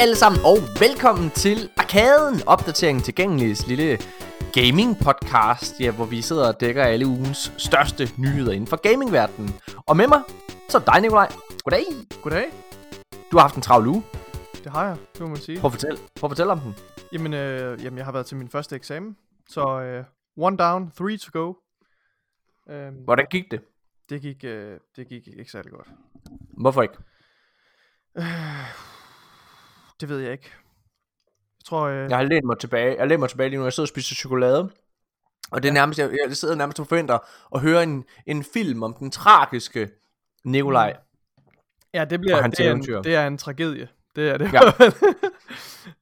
Alle sammen og velkommen til Arkaden, opdateringen tilgængelige lille gaming podcast, ja, hvor vi sidder og dækker alle ugens største nyheder inden for gamingverdenen. Og med mig, så er dig Nikolaj. Goddag. Goddag. Du har haft en travl uge. Det har jeg, det må man sige. Prøv at fortælle, prøv at fortælle om den. Jamen, øh, jamen, jeg har været til min første eksamen, så øh, one down, three to go. Øhm, Hvordan gik det? det, gik, øh, det gik ikke særlig godt. Hvorfor ikke? Øh, det ved jeg ikke. Jeg tror, øh, Jeg har lænt mig tilbage. Jeg lænt mig tilbage lige nu. Jeg sidder og spiser chokolade. Og det er nærmest, jeg, jeg sidder nærmest og forventer at høre en, en film om den tragiske Nikolaj. ja, det, bliver, det, er en, det er en tragedie. Det er det. Ja.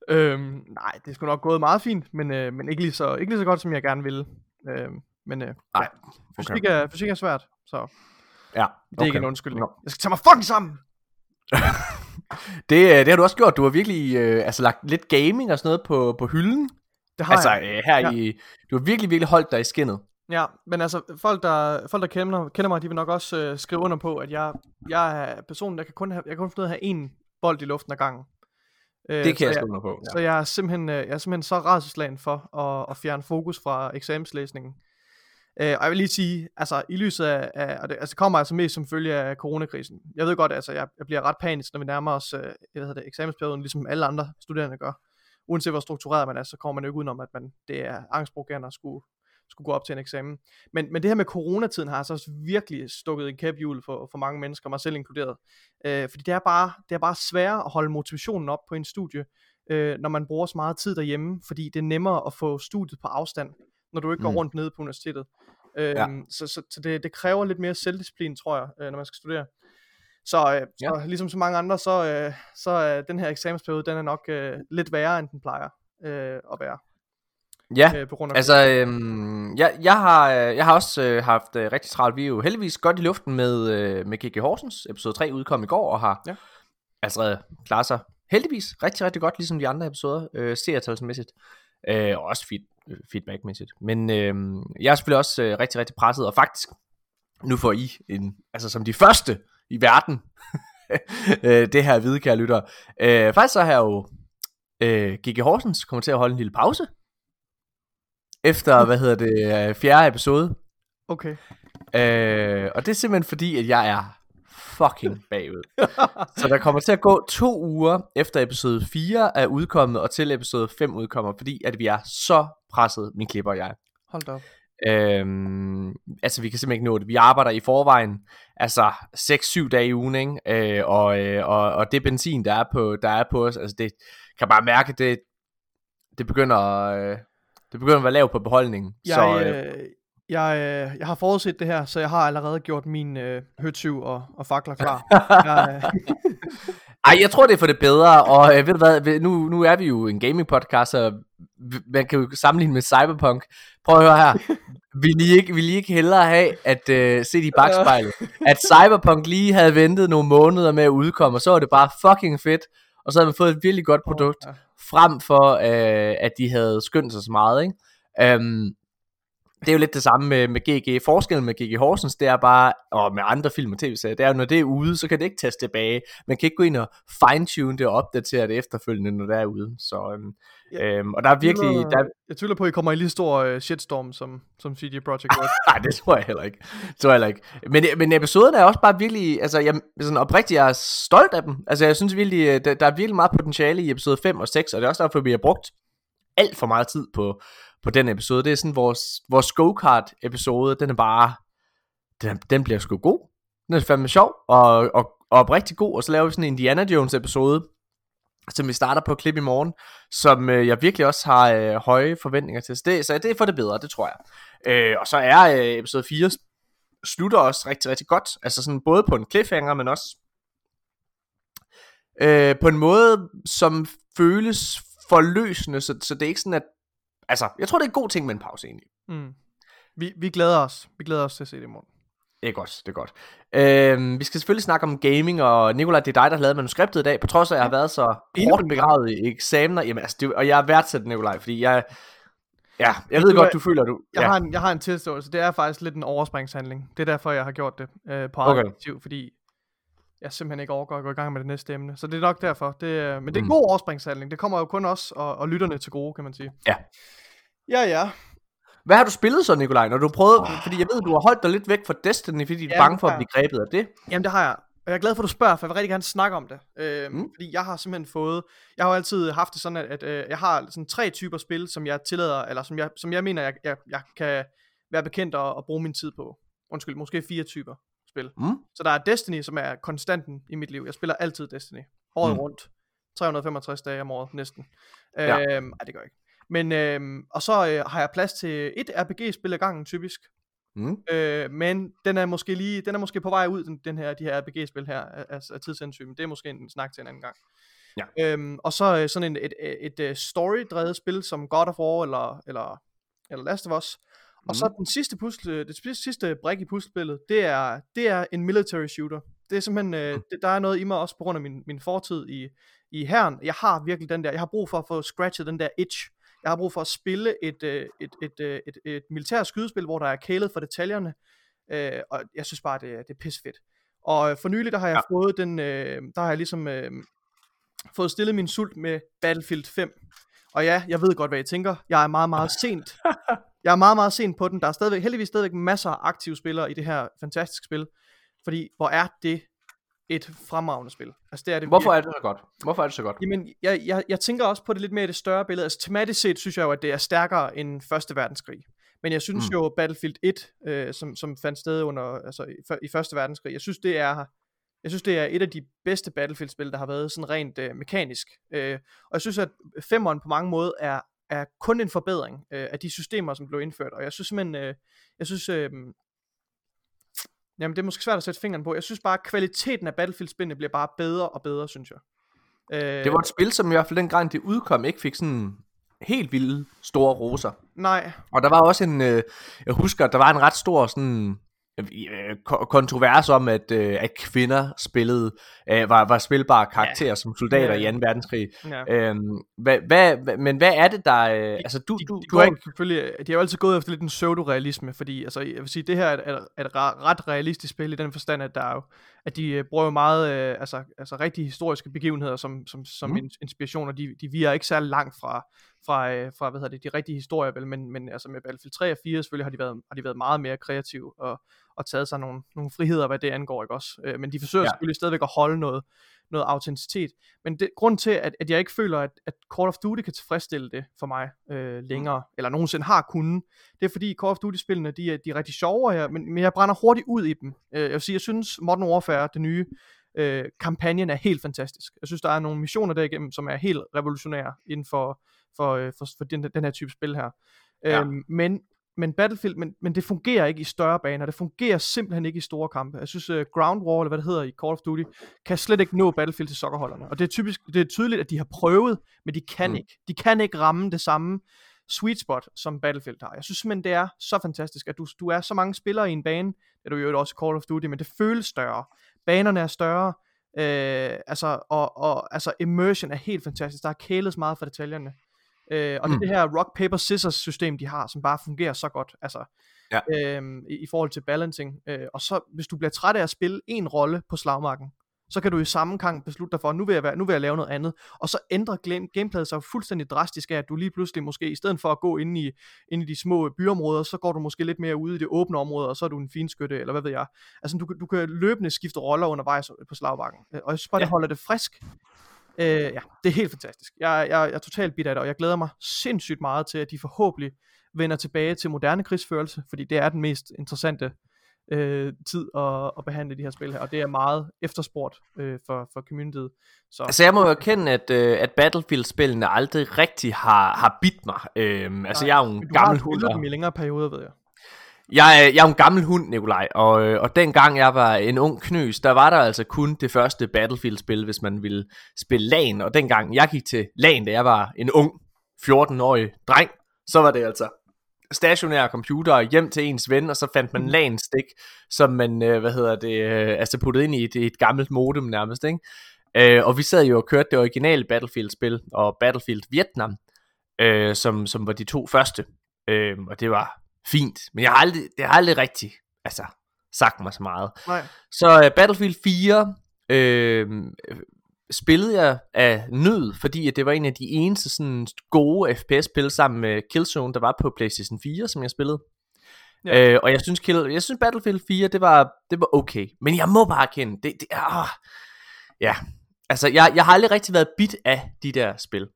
øhm, nej, det sgu nok gået meget fint, men, øh, men ikke, lige så, ikke lige så godt, som jeg gerne ville. Øhm, men øh, Nej, fysik, er, fysik er svært, så Ja, det er ikke en undskyldning. Nå. Jeg skal tage mig fucking sammen! Det, øh, det har du også gjort. Du har virkelig øh, altså, lagt lidt gaming og sådan noget på, på hylden. Det har Altså jeg. øh, her Ja. i... Du har virkelig, virkelig holdt dig i skinnet. Ja, men altså, folk der, folk, der kender, kender mig, de vil nok også øh, skrive under på, at jeg, jeg er personen, der kan kun have, jeg kan kun finde at have én bold i luften ad gangen. Øh, Det kan så jeg skrive under på. Så jeg er simpelthen, øh, jeg er simpelthen så rædselslagen for at, at fjerne fokus fra eksamenslæsningen. Øh, og jeg vil lige sige, altså i lyset af, af og det altså, det kommer altså mest som følge af coronakrisen. Jeg ved godt, altså jeg, jeg bliver ret panisk, når vi nærmer os øh, hvad hedder det, eksamensperioden, ligesom alle andre studerende gør. Uanset hvor struktureret man er, så kommer man jo ikke udenom, at man, det er angstprovokerende at skulle, skulle gå op til en eksamen. Men, men det her med coronatiden har altså også virkelig stukket en kæphjul for, for mange mennesker, mig selv inkluderet. Øh, fordi det er, bare, det er bare sværere at holde motivationen op på en studie, øh, når man bruger så meget tid derhjemme, fordi det er nemmere at få studiet på afstand, når du ikke går Mm. rundt nede på universitetet. Øh, Ja. Så, så, så det, det kræver lidt mere selvdisciplin, tror jeg, øh, når man skal studere. Så, øh, Ja. så ligesom så mange andre, så, øh, så er den her eksamensperiode, den er nok øh, lidt værre, end den plejer øh, at være. Ja, Øh, på grund af altså, øhm, jeg, jeg, har, øh, jeg har også øh, haft øh, rigtig travlt. Vi er jo heldigvis godt i luften med, øh, med GG Horsens. Episode 3 udkom i går, og har Ja. altså klaret sig heldigvis rigtig, rigtig godt, ligesom de andre episoder, øh, seertalsmæssigt. Øh, og også øh, feedbackmæssigt. Men øh, jeg er selvfølgelig også øh, rigtig, rigtig presset, og faktisk, nu får I en, altså som de første i verden, øh, det her at vide, kære lyttere. Øh, faktisk så har jeg jo øh, GG Horsens kommer til at holde en lille pause. Efter, hvad hedder det, øh, fjerde episode. Okay. Øh, og det er simpelthen fordi, at jeg er fucking bagud. Så der kommer til at gå to uger efter episode 4 er udkommet, og til episode 5 udkommer, fordi at vi er så presset, min klipper og jeg. Hold da op. Øhm, altså vi kan simpelthen ikke nå det. Vi arbejder i forvejen altså 6-7 dage i ugen, ikke? Øh, og, øh, og, og det benzin der er på der er på os, altså det kan bare mærke det det begynder øh, det begynder at være lavt på beholdningen. Jeg, så øh, øh, jeg, øh, jeg har forudset det her, så jeg har allerede gjort min øh, høtyv og, og fakler klar. jeg, øh, ej, jeg tror det er for det bedre. Og øh, ved du hvad, nu nu er vi jo en gaming podcast, så man kan jo sammenligne med Cyberpunk. Prøv at høre her. Vil I ikke, vil I ikke hellere have at øh, se i bagspejlet, at Cyberpunk lige havde ventet nogle måneder med at udkomme, og så var det bare fucking fedt, og så havde man fået et virkelig godt produkt, ja. frem for øh, at de havde skyndt sig så meget, ikke? Um, det er jo lidt det samme med, med GG. Forskellen med GG Horsens, det er bare, og med andre film og tv-serier, det er jo, når det er ude, så kan det ikke tages tilbage. Man kan ikke gå ind og fine-tune det og opdatere det efterfølgende, når det er ude. Så, øhm, Ja. øhm, og der er virkelig, tvivler- der, Jeg tvivler på, at I kommer i lige stor øh, shitstorm, som, som CD Projekt Red. Nej, det tror jeg heller ikke. Det tror jeg heller ikke. Men, men episoden er også bare virkelig, altså jeg sådan oprigtigt, jeg er stolt af dem. Altså jeg synes virkelig, øh, der, der er virkelig meget potentiale i episode 5 og 6, og det er også derfor, vi har brugt alt for meget tid på, på den episode. Det er sådan vores, vores go-kart episode, den er bare, den, den bliver sgu god. Den er fandme sjov, og, og, og rigtig god, og så laver vi sådan en Indiana Jones episode, som vi starter på klip i morgen, som øh, jeg virkelig også har øh, høje forventninger til. Så det, så det er for det bedre, det tror jeg. Øh, og så er øh, episode 4 slutter også rigtig, rigtig godt. Altså sådan både på en cliffhanger, men også øh, på en måde, som føles forløsende, så, så det er ikke sådan, at... Altså, jeg tror, det er en god ting med en pause egentlig. Mm. Vi, vi glæder os. Vi glæder os til at se det i morgen. Det er godt, det er godt. Øhm, vi skal selvfølgelig snakke om gaming, og Nikolaj, det er dig, der har lavet manuskriptet i dag, på trods af, at jeg har været så hårdt begravet i eksamener. Jamen, altså, det, og jeg er værdsat, Nikolaj, fordi jeg... Ja, jeg Du ved godt, er- du føler, du... Jeg, ja. har en, jeg har en tilståelse. Det er faktisk lidt en overspringshandling. Det er derfor, jeg har gjort det øh, på Okay. okay. aktiv, fordi jeg simpelthen ikke overgår at gå i gang med det næste emne. Så det er nok derfor. Det, øh, men det er en Mm. god overspringshandling. Det kommer jo kun os og, og lytterne til gode, kan man sige. Ja. Ja, ja. Hvad har du spillet så, Nikolaj, når du prøvede, fordi jeg ved, du har holdt dig lidt væk fra Destiny, fordi du er bange for at blive grebet af det. Jamen det har jeg. Og jeg er glad for, at du spørger, for jeg vil rigtig gerne snakke om det. Øh, mm. Fordi jeg har simpelthen fået... Jeg har jo altid haft det sådan, at, at øh, jeg har sådan tre typer spil, som jeg tillader, eller som jeg, som jeg mener, jeg, jeg, jeg kan være bekendt og, og bruge min tid på. Undskyld, måske fire typer spil. Mm. Så der er Destiny, som er konstanten i mit liv. Jeg spiller altid Destiny. Året Mm. rundt. 365 dage om året, næsten. Ja. Øhm, ej, det gør jeg ikke. Men, øhm, og så øh, har jeg plads til et RPG-spil ad gangen, typisk. Mm. Øh, men den er måske lige, den er måske på vej ud, den, den her, de her RPG-spil her, af, af, det er måske en snak til en anden gang. Ja. Øhm, og så øh, sådan en, et, et, et, et story-drevet spil, som God of War, eller, eller, eller Last of Us. Og så Mhm. den sidste pusle, det sidste- brik i puslespillet, det er, det er en military shooter. Det er simpelthen, øh, Mm. det, der er noget i mig også på grund af min, min fortid i, i herren. Jeg har virkelig den der, jeg har brug for at få scratchet den der itch. Jeg har brug for at spille et, øh, et, et, øh, et, et militært skydespil, hvor der er kælet for detaljerne. Øh, og jeg synes bare, det, det er pisfedt. Og øh, for nylig, der har jeg ja. fået den, øh, der har jeg ligesom øh, fået stillet min sult med Battlefield 5. Og ja, jeg ved godt, hvad I tænker. Jeg er meget, meget sent. Jeg er meget, meget sent på den. Der er stadigvæk, heldigvis stadigvæk masser af aktive spillere i det her fantastiske spil. Fordi, hvor er det et fremragende spil. Altså, det er det Hvorfor er det så godt? Hvorfor er det så godt? Jamen, jeg, jeg, jeg tænker også på det lidt mere i det større billede. Altså, tematisk set synes jeg jo, at det er stærkere end Første Verdenskrig. Men jeg synes Mm. jo, Battlefield 1, øh, som, som fandt sted under, altså, i Første Verdenskrig, jeg synes, det er, jeg synes, det er et af de bedste Battlefield-spil, der har været sådan rent øh, mekanisk. Øh, og jeg synes, at femmeren på mange måder er, er kun en forbedring øh, af de systemer, som blev indført. Og jeg synes simpelthen, øh, jeg synes, øh, jamen det er måske svært at sætte fingeren på. Jeg synes bare, at kvaliteten af Battlefield-spillene bliver bare bedre og bedre, synes jeg. Øh, Det var et spil, som i hvert fald dengang det udkom, ikke fik sådan helt vilde store roser. Nej, Og der var også en, øh, jeg husker, der var en ret stor sådan kontrovers om, at, øh, at kvinder spillede, øh, var, var spilbare karakterer ja. som soldater Ja. i 2. verdenskrig. ja. Øhm, hvad, hvad, men hvad er det, der... Øh, altså, du, de, du, de, du går er ikke... selvfølgelig, de har jo altid gået efter lidt en pseudo-realisme, fordi altså, jeg vil sige, det her er, er, er et ret realistisk spil i den forstand, at der er jo, at de øh, bruger jo meget, øh, altså, altså rigtige historiske begivenheder som, som, som Mm. inspiration, og de, de virer ikke særlig langt fra, fra, øh, fra hvad hedder det, de rigtige historier, vel, men, men altså med Battlefield 3 og 4 selvfølgelig har de været, har de været meget mere kreative og, og taget sig nogle, nogle friheder, hvad det angår, ikke også? Øh, men de forsøger Ja. selvfølgelig stadigvæk at holde noget, noget autenticitet. Men det, grund til, at, at jeg ikke føler, at, at Call of Duty kan tilfredsstille det for mig øh, længere, eller nogensinde har kunnet, det er fordi Call of Duty-spillene, de er, de er rigtig sjove, jeg, men, men jeg brænder hurtigt ud i dem. Øh, jeg vil sige, jeg synes Modern Warfare, det nye, øh, kampagnen er helt fantastisk. Jeg synes, der er nogle missioner derigennem, som er helt revolutionære inden for, for, øh, for, for den, den her type spil her. Ja. Øhm, men men Battlefield, men, men det fungerer ikke i større baner, det fungerer simpelthen ikke i store kampe. Jeg synes, uh, Ground War, eller hvad det hedder i Call of Duty, kan slet ikke nå Battlefield til sokkerholderne. Og det er typisk, det er tydeligt, at de har prøvet, men de kan Mm. ikke. De kan ikke ramme det samme sweet spot, som Battlefield har. Jeg synes simpelthen, det er så fantastisk, at du, du er så mange spillere i en bane, det er du jo også i Call of Duty, men det føles større. Banerne er større, øh, altså, og, og altså, immersion er helt fantastisk. Der er kælet så meget for detaljerne. Øh, og mm. Det er det her rock, paper, scissors system, de har, som bare fungerer så godt, altså, Ja. øhm, i, i forhold til balancing. Øh, og så, hvis du bliver træt af at spille en rolle på slagmarken, så kan du i samme gang beslutte dig for, nu vil jeg, være, nu vil jeg lave noget andet. Og så ændrer game, gameplayet sig fuldstændig drastisk af, at du lige pludselig måske, i stedet for at gå ind i, ind i de små byområder, så går du måske lidt mere ude i det åbne område, og så er du en finskytte, eller hvad ved jeg. Altså, du, du kan løbende skifte roller undervejs på slagmarken. Øh, Og jeg synes bare. Ja. det holder det frisk. Øh, ja, det er helt fantastisk. Jeg, jeg, jeg er totalt bit af det, og jeg glæder mig sindssygt meget til, at de forhåbentlig vender tilbage til moderne krigsførelse, fordi det er den mest interessante øh, tid at, at behandle de her spil her, og det er meget efterspurgt øh, for, for communityet. Så Altså jeg må jo erkende, at, øh, at Battlefield-spillene aldrig rigtig har, har bidt mig. Øhm, altså Nej, jeg er jo en du gammel har hund. spillet og- dem i længere perioder, ved jeg. Jeg, er- jeg er en gammel hund, Nikolaj, og, øh, og dengang jeg var en ung knøs, der var der altså kun det første Battlefield-spil, hvis man ville spille LAN, og dengang jeg gik til LAN, da jeg var en ung 14-årig dreng, så var det altså stationære computer hjem til ens ven, og så fandt man LAN-stik, som man, øh, hvad hedder det, øh, altså puttede ind i et, et gammelt modem nærmest, ikke? Øh, og vi sad jo og kørte det originale Battlefield-spil, og Battlefield Vietnam, øh, som, som var de to første, øh, og det var fint, men jeg har aldrig, det har aldrig rigtig, altså, sagt mig så meget. Nej. Så uh, Battlefield 4 øh, spillede jeg af nød, fordi at det var en af de eneste sådan gode FPS-spil sammen med Killzone, der var på PlayStation 4, som jeg spillede. Ja. Øh, og jeg synes, Kill, jeg synes Battlefield 4, det var, det var okay. Men jeg må bare kende, det, det er... Ah, ja, altså jeg, jeg har aldrig rigtig været bit af de der spil.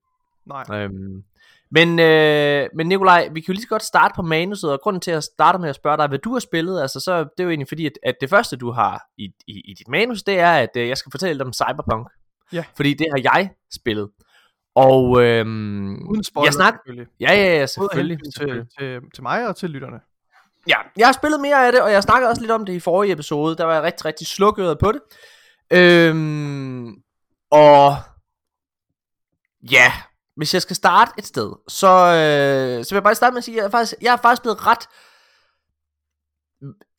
Nej. Øhm, men, øh, men Nikolaj, vi kan jo lige så godt starte på manuset, og grunden til at starte med at spørge dig, hvad du har spillet, altså så det er jo egentlig fordi, at, at det første du har i, i, i dit manus, det er, at øh, jeg skal fortælle dig om Cyberpunk. Ja. Fordi det har jeg spillet. Og øhm, Uden spoiler, jeg snak... selvfølgelig. Ja, ja, ja, selvfølgelig. selvfølgelig. til, til, til mig og til lytterne. Ja, jeg har spillet mere af det, og jeg snakkede også lidt om det i forrige episode. Der var jeg rigtig, rigtig slukket på det. Øhm, og ja, hvis jeg skal starte et sted, så, øh, så vil jeg bare starte med at sige, at jeg er faktisk, jeg er faktisk blevet ret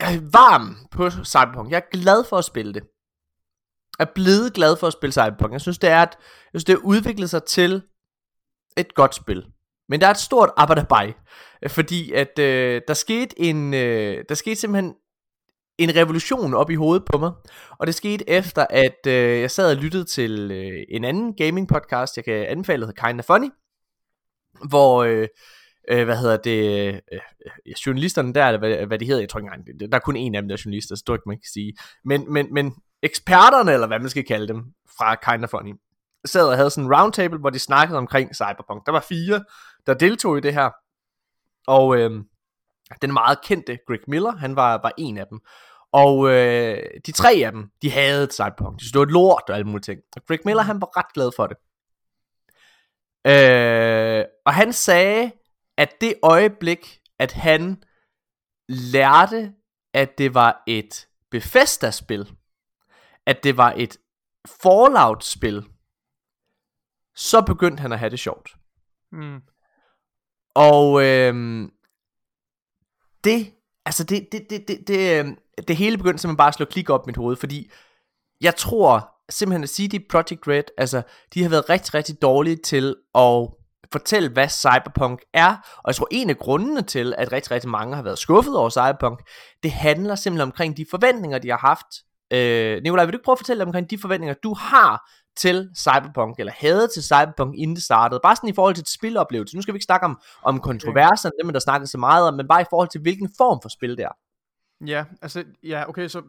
øh, varm på Cyberpunk. Jeg er glad for at spille det. Jeg er blevet glad for at spille Cyberpunk. Jeg synes, det er, at, jeg synes, det har udviklet sig til et godt spil. Men der er et stort arbejde fordi at øh, der skete en, øh, der skete simpelthen en revolution op i hovedet på mig, og det skete efter, at øh, jeg sad og lyttede til øh, en anden gaming podcast, jeg kan anbefale, der hedder Kinda Funny, hvor, øh, øh, hvad hedder det, øh, øh journalisterne der, eller hvad, hvad de hedder, jeg tror ikke engang, der er kun en af dem, der er journalister, så det man kan sige, men, men, men eksperterne, eller hvad man skal kalde dem, fra Kinda Funny, sad og havde sådan en roundtable, hvor de snakkede omkring Cyberpunk. Der var fire, der deltog i det her, og øh, den meget kendte Greg Miller, han var, var en af dem. Og øh, de tre af dem, de havde et Cyberpunk. De synes, det var et lort og alle mulige ting. Og Greg Miller, han var ret glad for det. Øh, og han sagde, at det øjeblik, at han lærte, at det var et Bethesda-spil, at det var et Fallout-spil, så begyndte han at have det sjovt. Mm. Og øhm, det, altså det, det, det, det, det, øhm, det hele begyndte simpelthen bare at slå klik op i mit hoved, fordi jeg tror simpelthen at CD Projekt Red, altså de har været rigtig, rigtig dårlige til at fortælle, hvad Cyberpunk er. Og jeg tror, en af grundene til, at rigtig, rigtig mange har været skuffet over Cyberpunk, det handler simpelthen omkring de forventninger, de har haft. Øh, Nikolaj, vil du ikke prøve at fortælle omkring de forventninger, du har til Cyberpunk, eller havde til Cyberpunk, inden det startede. Bare sådan i forhold til et spiloplevelse. Nu skal vi ikke snakke om, om kontroverserne, dem der snakker så meget om, men bare i forhold til, hvilken form for spil det er. Ja, altså, ja, okay, så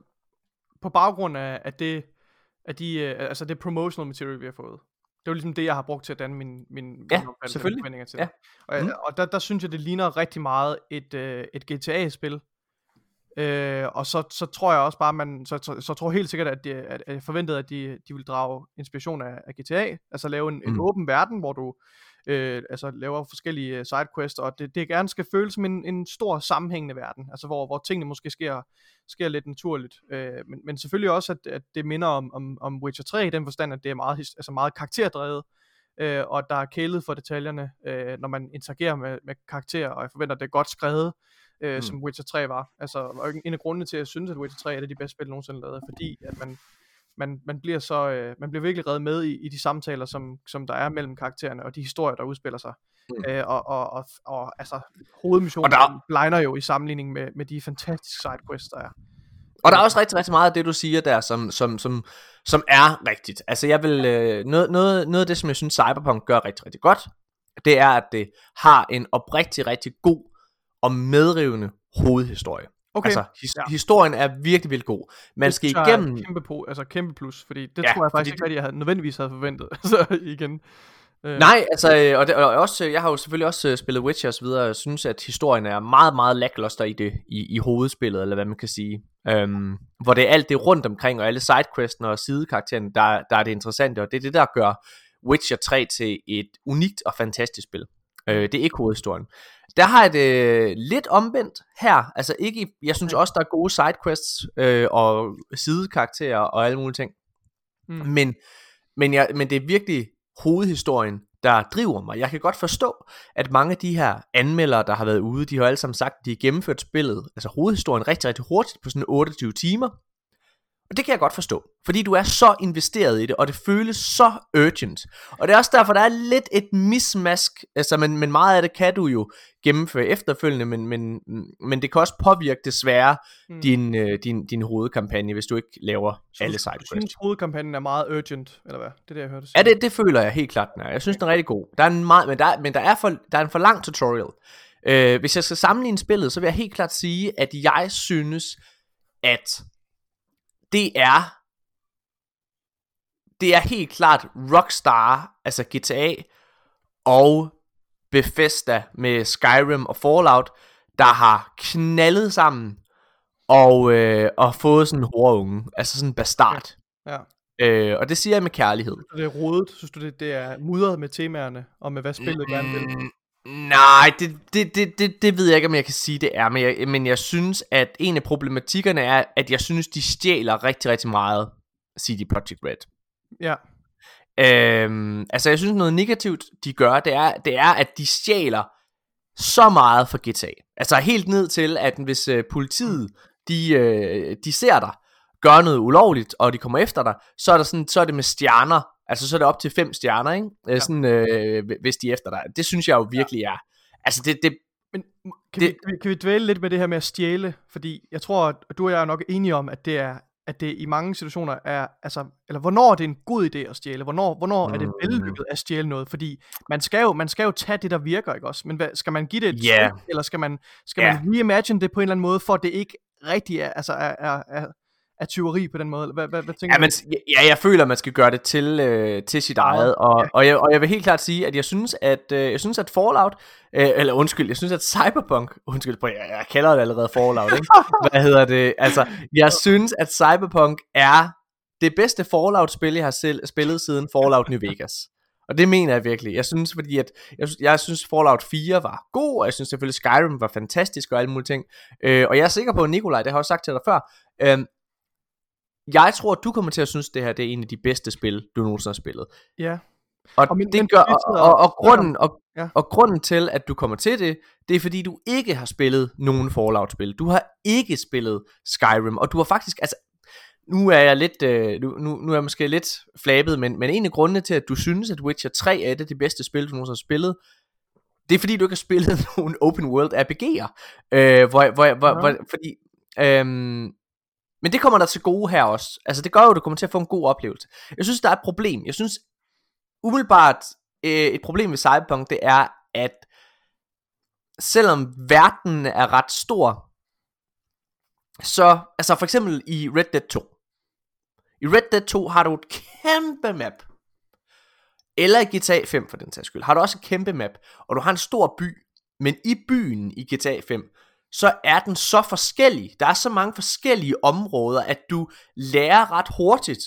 på baggrund af, af det, af de, øh, altså det promotional material, vi har fået. Det var ligesom det, jeg har brugt til at danne min, min, Ja, min selvfølgelig. forventninger til Ja. det. Og, mm. og der, der synes jeg, det ligner rigtig meget et, øh, et GTA-spil. Øh, og så, så tror jeg også bare, man, så, så, så tror jeg helt sikkert, at, det, at, at jeg forventede, at de, de vil drage inspiration af, af GTA, altså lave en, mm. en åben verden, hvor du øh, altså laver forskellige øh, sidequests, og det, det gerne skal føles som en, en stor sammenhængende verden, altså hvor, hvor tingene måske sker, sker lidt naturligt, øh, men, men selvfølgelig også, at, at det minder om, om, om Witcher 3 i den forstand, at det er meget, altså meget karakterdrevet, øh, og der er kælet for detaljerne, øh, når man interagerer med, med karakterer, og jeg forventer, at det er godt skrevet, øh, Mm. som Witcher 3 var. Altså, og en af grundene til, at jeg synes, at Witcher 3 er et af de bedste spil, nogensinde lavet, fordi, at man, man, man bliver så, øh, man bliver virkelig reddet med i, i de samtaler, som, som der er mellem karaktererne, og de historier, der udspiller sig. Mm. Øh, og, og, og, og, altså, hovedmissionen Og der- blegner jo i sammenligning med, med de fantastiske sidequests, der er. Og der er også rigtig, rigtig meget af det, du siger der, som, som, som, som er rigtigt. Altså jeg vil, øh, noget, noget, noget af det, som jeg synes Cyberpunk gør rigtig, rigtig godt, det er, at det har en oprigtig, rigtig god og medrivende hovedhistorie. Okay, Altså, his, ja. historien er virkelig, virkelig god. Man det skal igennem... kæmpe, på, altså kæmpe plus, fordi det Ja, tror jeg faktisk ikke, rigtig, jeg havde, nødvendigvis havde forventet. så igen. Øh, Nej, altså, øh, og, det, og også, jeg har jo selvfølgelig også øh, spillet Witcher og så videre, og synes, at historien er meget, meget lackluster i det, i, i hovedspillet, eller hvad man kan sige. Øhm, hvor det er alt det rundt omkring, og alle sidequestene og sidekaraktererne, der, der er det interessante, og det er det, der gør Witcher 3 til et unikt og fantastisk spil. Øh, det er ikke hovedhistorien. Der har jeg det lidt omvendt her, altså ikke, i- jeg synes også, der er gode sidequests øh, og sidekarakterer og alle mulige ting, mm, men, men, jeg, men det er virkelig hovedhistorien, der driver mig. Jeg kan godt forstå, at mange af de her anmeldere, der har været ude, de har alle sammen sagt, at de har gennemført spillet, altså hovedhistorien, rigtig, rigtig hurtigt på sådan 28 timer. Og det kan jeg godt forstå, fordi du er så investeret i det, og det føles så urgent. Og det er også derfor, der er lidt et mismask, altså, men, men meget af det kan du jo gennemføre efterfølgende, men, men, men det kan også påvirke desværre mm. din, øh, din, din hovedkampagne, hvis du ikke laver så alle sidequests. Så du synes, hovedkampagnen er meget urgent, eller hvad? Det er det, jeg hørte. Ja, det, det føler jeg helt klart, den er. Jeg synes, den er rigtig god. Der er en meget, men der, men der er, for, der er en for lang tutorial. Øh, hvis jeg skal sammenligne spillet, så vil jeg helt klart sige, at jeg synes, at det er det er helt klart Rockstar, altså GTA og Bethesda med Skyrim og Fallout, der har knaldet sammen og, øh, og fået sådan en unge, altså sådan en bastard. Ja. ja. Øh, og det siger jeg med kærlighed. Det er rodet, synes du det, det er mudret med temaerne, og med hvad spillet mm, gerne vil? Nej, det, det, det, det, det ved jeg ikke, om jeg kan sige, det er. Men jeg, men jeg synes, at en af problematikkerne er, at jeg synes, de stjæler rigtig, rigtig meget CD Projekt Red. Ja. Øhm, altså jeg synes noget negativt de gør Det er, det er at de stjæler Så meget for GTA Altså helt ned til at hvis øh, politiet de, øh, de ser dig Gør noget ulovligt Og de kommer efter dig Så er, der sådan, så er det med stjerner Altså så er det op til fem stjerner ikke? Ja. Sådan, øh, Hvis de er efter dig Det synes jeg jo virkelig ja. er Altså det, det, men kan, det, vi, kan vi dvæle lidt med det her med at stjæle? Fordi jeg tror, at du og jeg er nok enige om, at det er at det i mange situationer er, altså, eller hvornår er det en god idé at stjæle, hvornår, hvornår mm. er det mm. vellykket at stjæle noget, fordi man skal jo, man skal jo tage det, der virker, ikke også, men hvad, skal man give det et yeah. Tryk, eller skal man, skal yeah. man reimagine det på en eller anden måde, for det ikke rigtig er, altså er, er, er, er tyveri på den måde? Hvad, hvad, hvad tænker ja, men, ja, jeg føler, at man skal gøre det til, øh, til sit eget, og, ja. og, jeg, og jeg vil helt klart sige, at jeg synes, at, øh, jeg synes, at Fallout, øh, eller undskyld, jeg synes, at Cyberpunk, undskyld, jeg, jeg kalder det allerede Fallout, ikke? hvad hedder det, altså, jeg synes, at Cyberpunk er det bedste Fallout-spil, jeg har selv, spillet siden Fallout New Vegas. Og det mener jeg virkelig. Jeg synes, fordi at, jeg, jeg synes Fallout 4 var god, og jeg synes selvfølgelig Skyrim var fantastisk og alle mulige ting. Øh, og jeg er sikker på, at Nikolaj, det har jeg også sagt til dig før, øh, jeg tror, at du kommer til at synes, at det her det er en af de bedste spil, du nogensinde har spillet. Ja. Og, og min, det gør, og, og, og, grunden, og, ja. og grunden til, at du kommer til det, det er fordi, du ikke har spillet nogen Fallout-spil. Du har ikke spillet Skyrim, og du har faktisk, altså, nu er jeg lidt, øh, nu, nu, nu er jeg måske lidt flabet, men, men en af grundene til, at du synes, at Witcher 3 er et af de bedste spil, du nogensinde har spillet, det er fordi, du ikke har spillet nogen open world RPG'er. Øh, hvor, hvor, hvor, ja. hvor, fordi, øh, men det kommer der til gode her også. Altså det gør jo, at du kommer til at få en god oplevelse. Jeg synes, der er et problem. Jeg synes umiddelbart, øh, et problem ved Cyberpunk, det er, at selvom verden er ret stor, så, altså for eksempel i Red Dead 2. I Red Dead 2 har du et kæmpe map. Eller i GTA 5 for den sags skyld, har du også et kæmpe map, og du har en stor by, men i byen i GTA 5, så er den så forskellig. Der er så mange forskellige områder, at du lærer ret hurtigt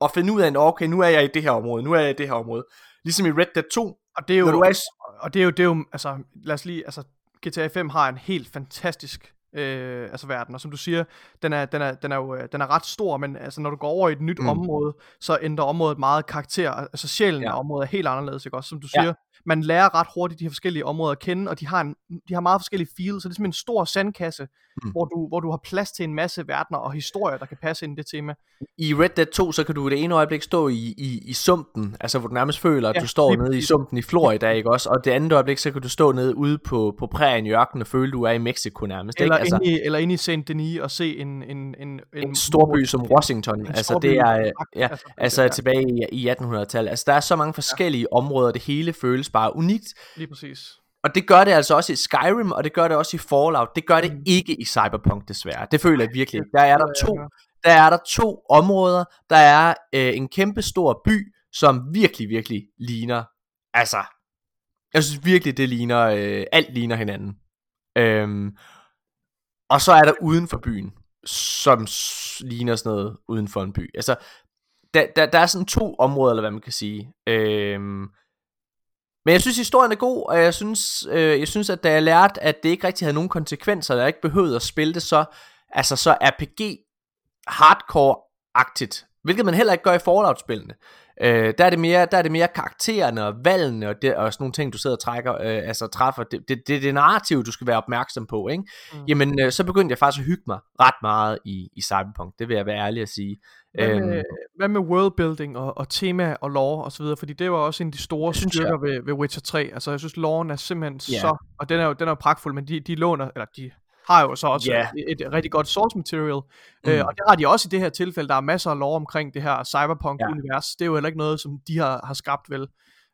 at finde ud af, okay, nu er jeg i det her område, nu er jeg i det her område. Ligesom i Red Dead 2. Og det er jo, du er... og det er jo, det er jo altså, lad os lige, altså, GTA 5 har en helt fantastisk øh, altså verden, og som du siger, den er, den, er, den, er jo, øh, den er ret stor, men altså, når du går over i et nyt mm. område, så ændrer området meget karakter, altså sjælen ja. af området er helt anderledes, ikke også, som du siger, ja man lærer ret hurtigt de her forskellige områder at kende, og de har, en, de har meget forskellige feels, så det er simpelthen en stor sandkasse, mm. hvor, du, hvor du har plads til en masse verdener og historier, der kan passe ind i det tema. I Red Dead 2, så kan du det ene øjeblik stå i, i, i sumpen, altså hvor du nærmest føler, at ja, du står nede i sumpen i Florida, ikke også? Og det andet øjeblik, så kan du stå nede ude på, på prærien i ørkenen og føle, du er i Mexico nærmest. Eller? Altså, inde i, eller inde i Saint Denis og se en... En, en, en, en storby som Washington, altså det er, ja, altså, altså ja. tilbage i, i 1800-tallet. Altså der er så mange forskellige ja. områder, det hele føles bare unikt. Lige præcis. Og det gør det altså også i Skyrim, og det gør det også i Fallout. Det gør det mm. ikke i Cyberpunk desværre. Det føler jeg virkelig. Der er der to, der er der to områder. Der er øh, en kæmpe stor by, som virkelig, virkelig ligner. Altså, jeg synes virkelig, det ligner, øh, alt ligner hinanden. Øhm, og så er der uden for byen, som ligner sådan noget uden for en by. Altså, der, der, der er sådan to områder, eller hvad man kan sige. Øhm, men jeg synes, historien er god, og jeg synes, øh, jeg synes, at da jeg lærte, at det ikke rigtig havde nogen konsekvenser, og jeg ikke behøvede at spille det så, altså så RPG hardcore-agtigt, hvilket man heller ikke gør i Fallout-spillene. Øh, der, er det mere, der er det mere karaktererne og valgene og, det, og sådan nogle ting, du sidder og trækker, øh, altså træffer. Det, det, det, det narrativ, du skal være opmærksom på. Ikke? Mm. Jamen, øh, så begyndte jeg faktisk at hygge mig ret meget i, i Cyberpunk. Det vil jeg være ærlig at sige. Hvad med, øhm, hvad med worldbuilding og, og tema og lore og så videre, fordi det var også en af de store styrker ved, ved Witcher 3. Altså jeg synes loven er simpelthen yeah. så, og den er jo den er jo pragtful, men de, de låner, eller de har jo så også yeah. et, et rigtig godt source material. Mm. Øh, og det har de også i det her tilfælde. Der er masser af lore omkring det her cyberpunk-univers. Yeah. Det er jo heller ikke noget, som de har, har skabt vel.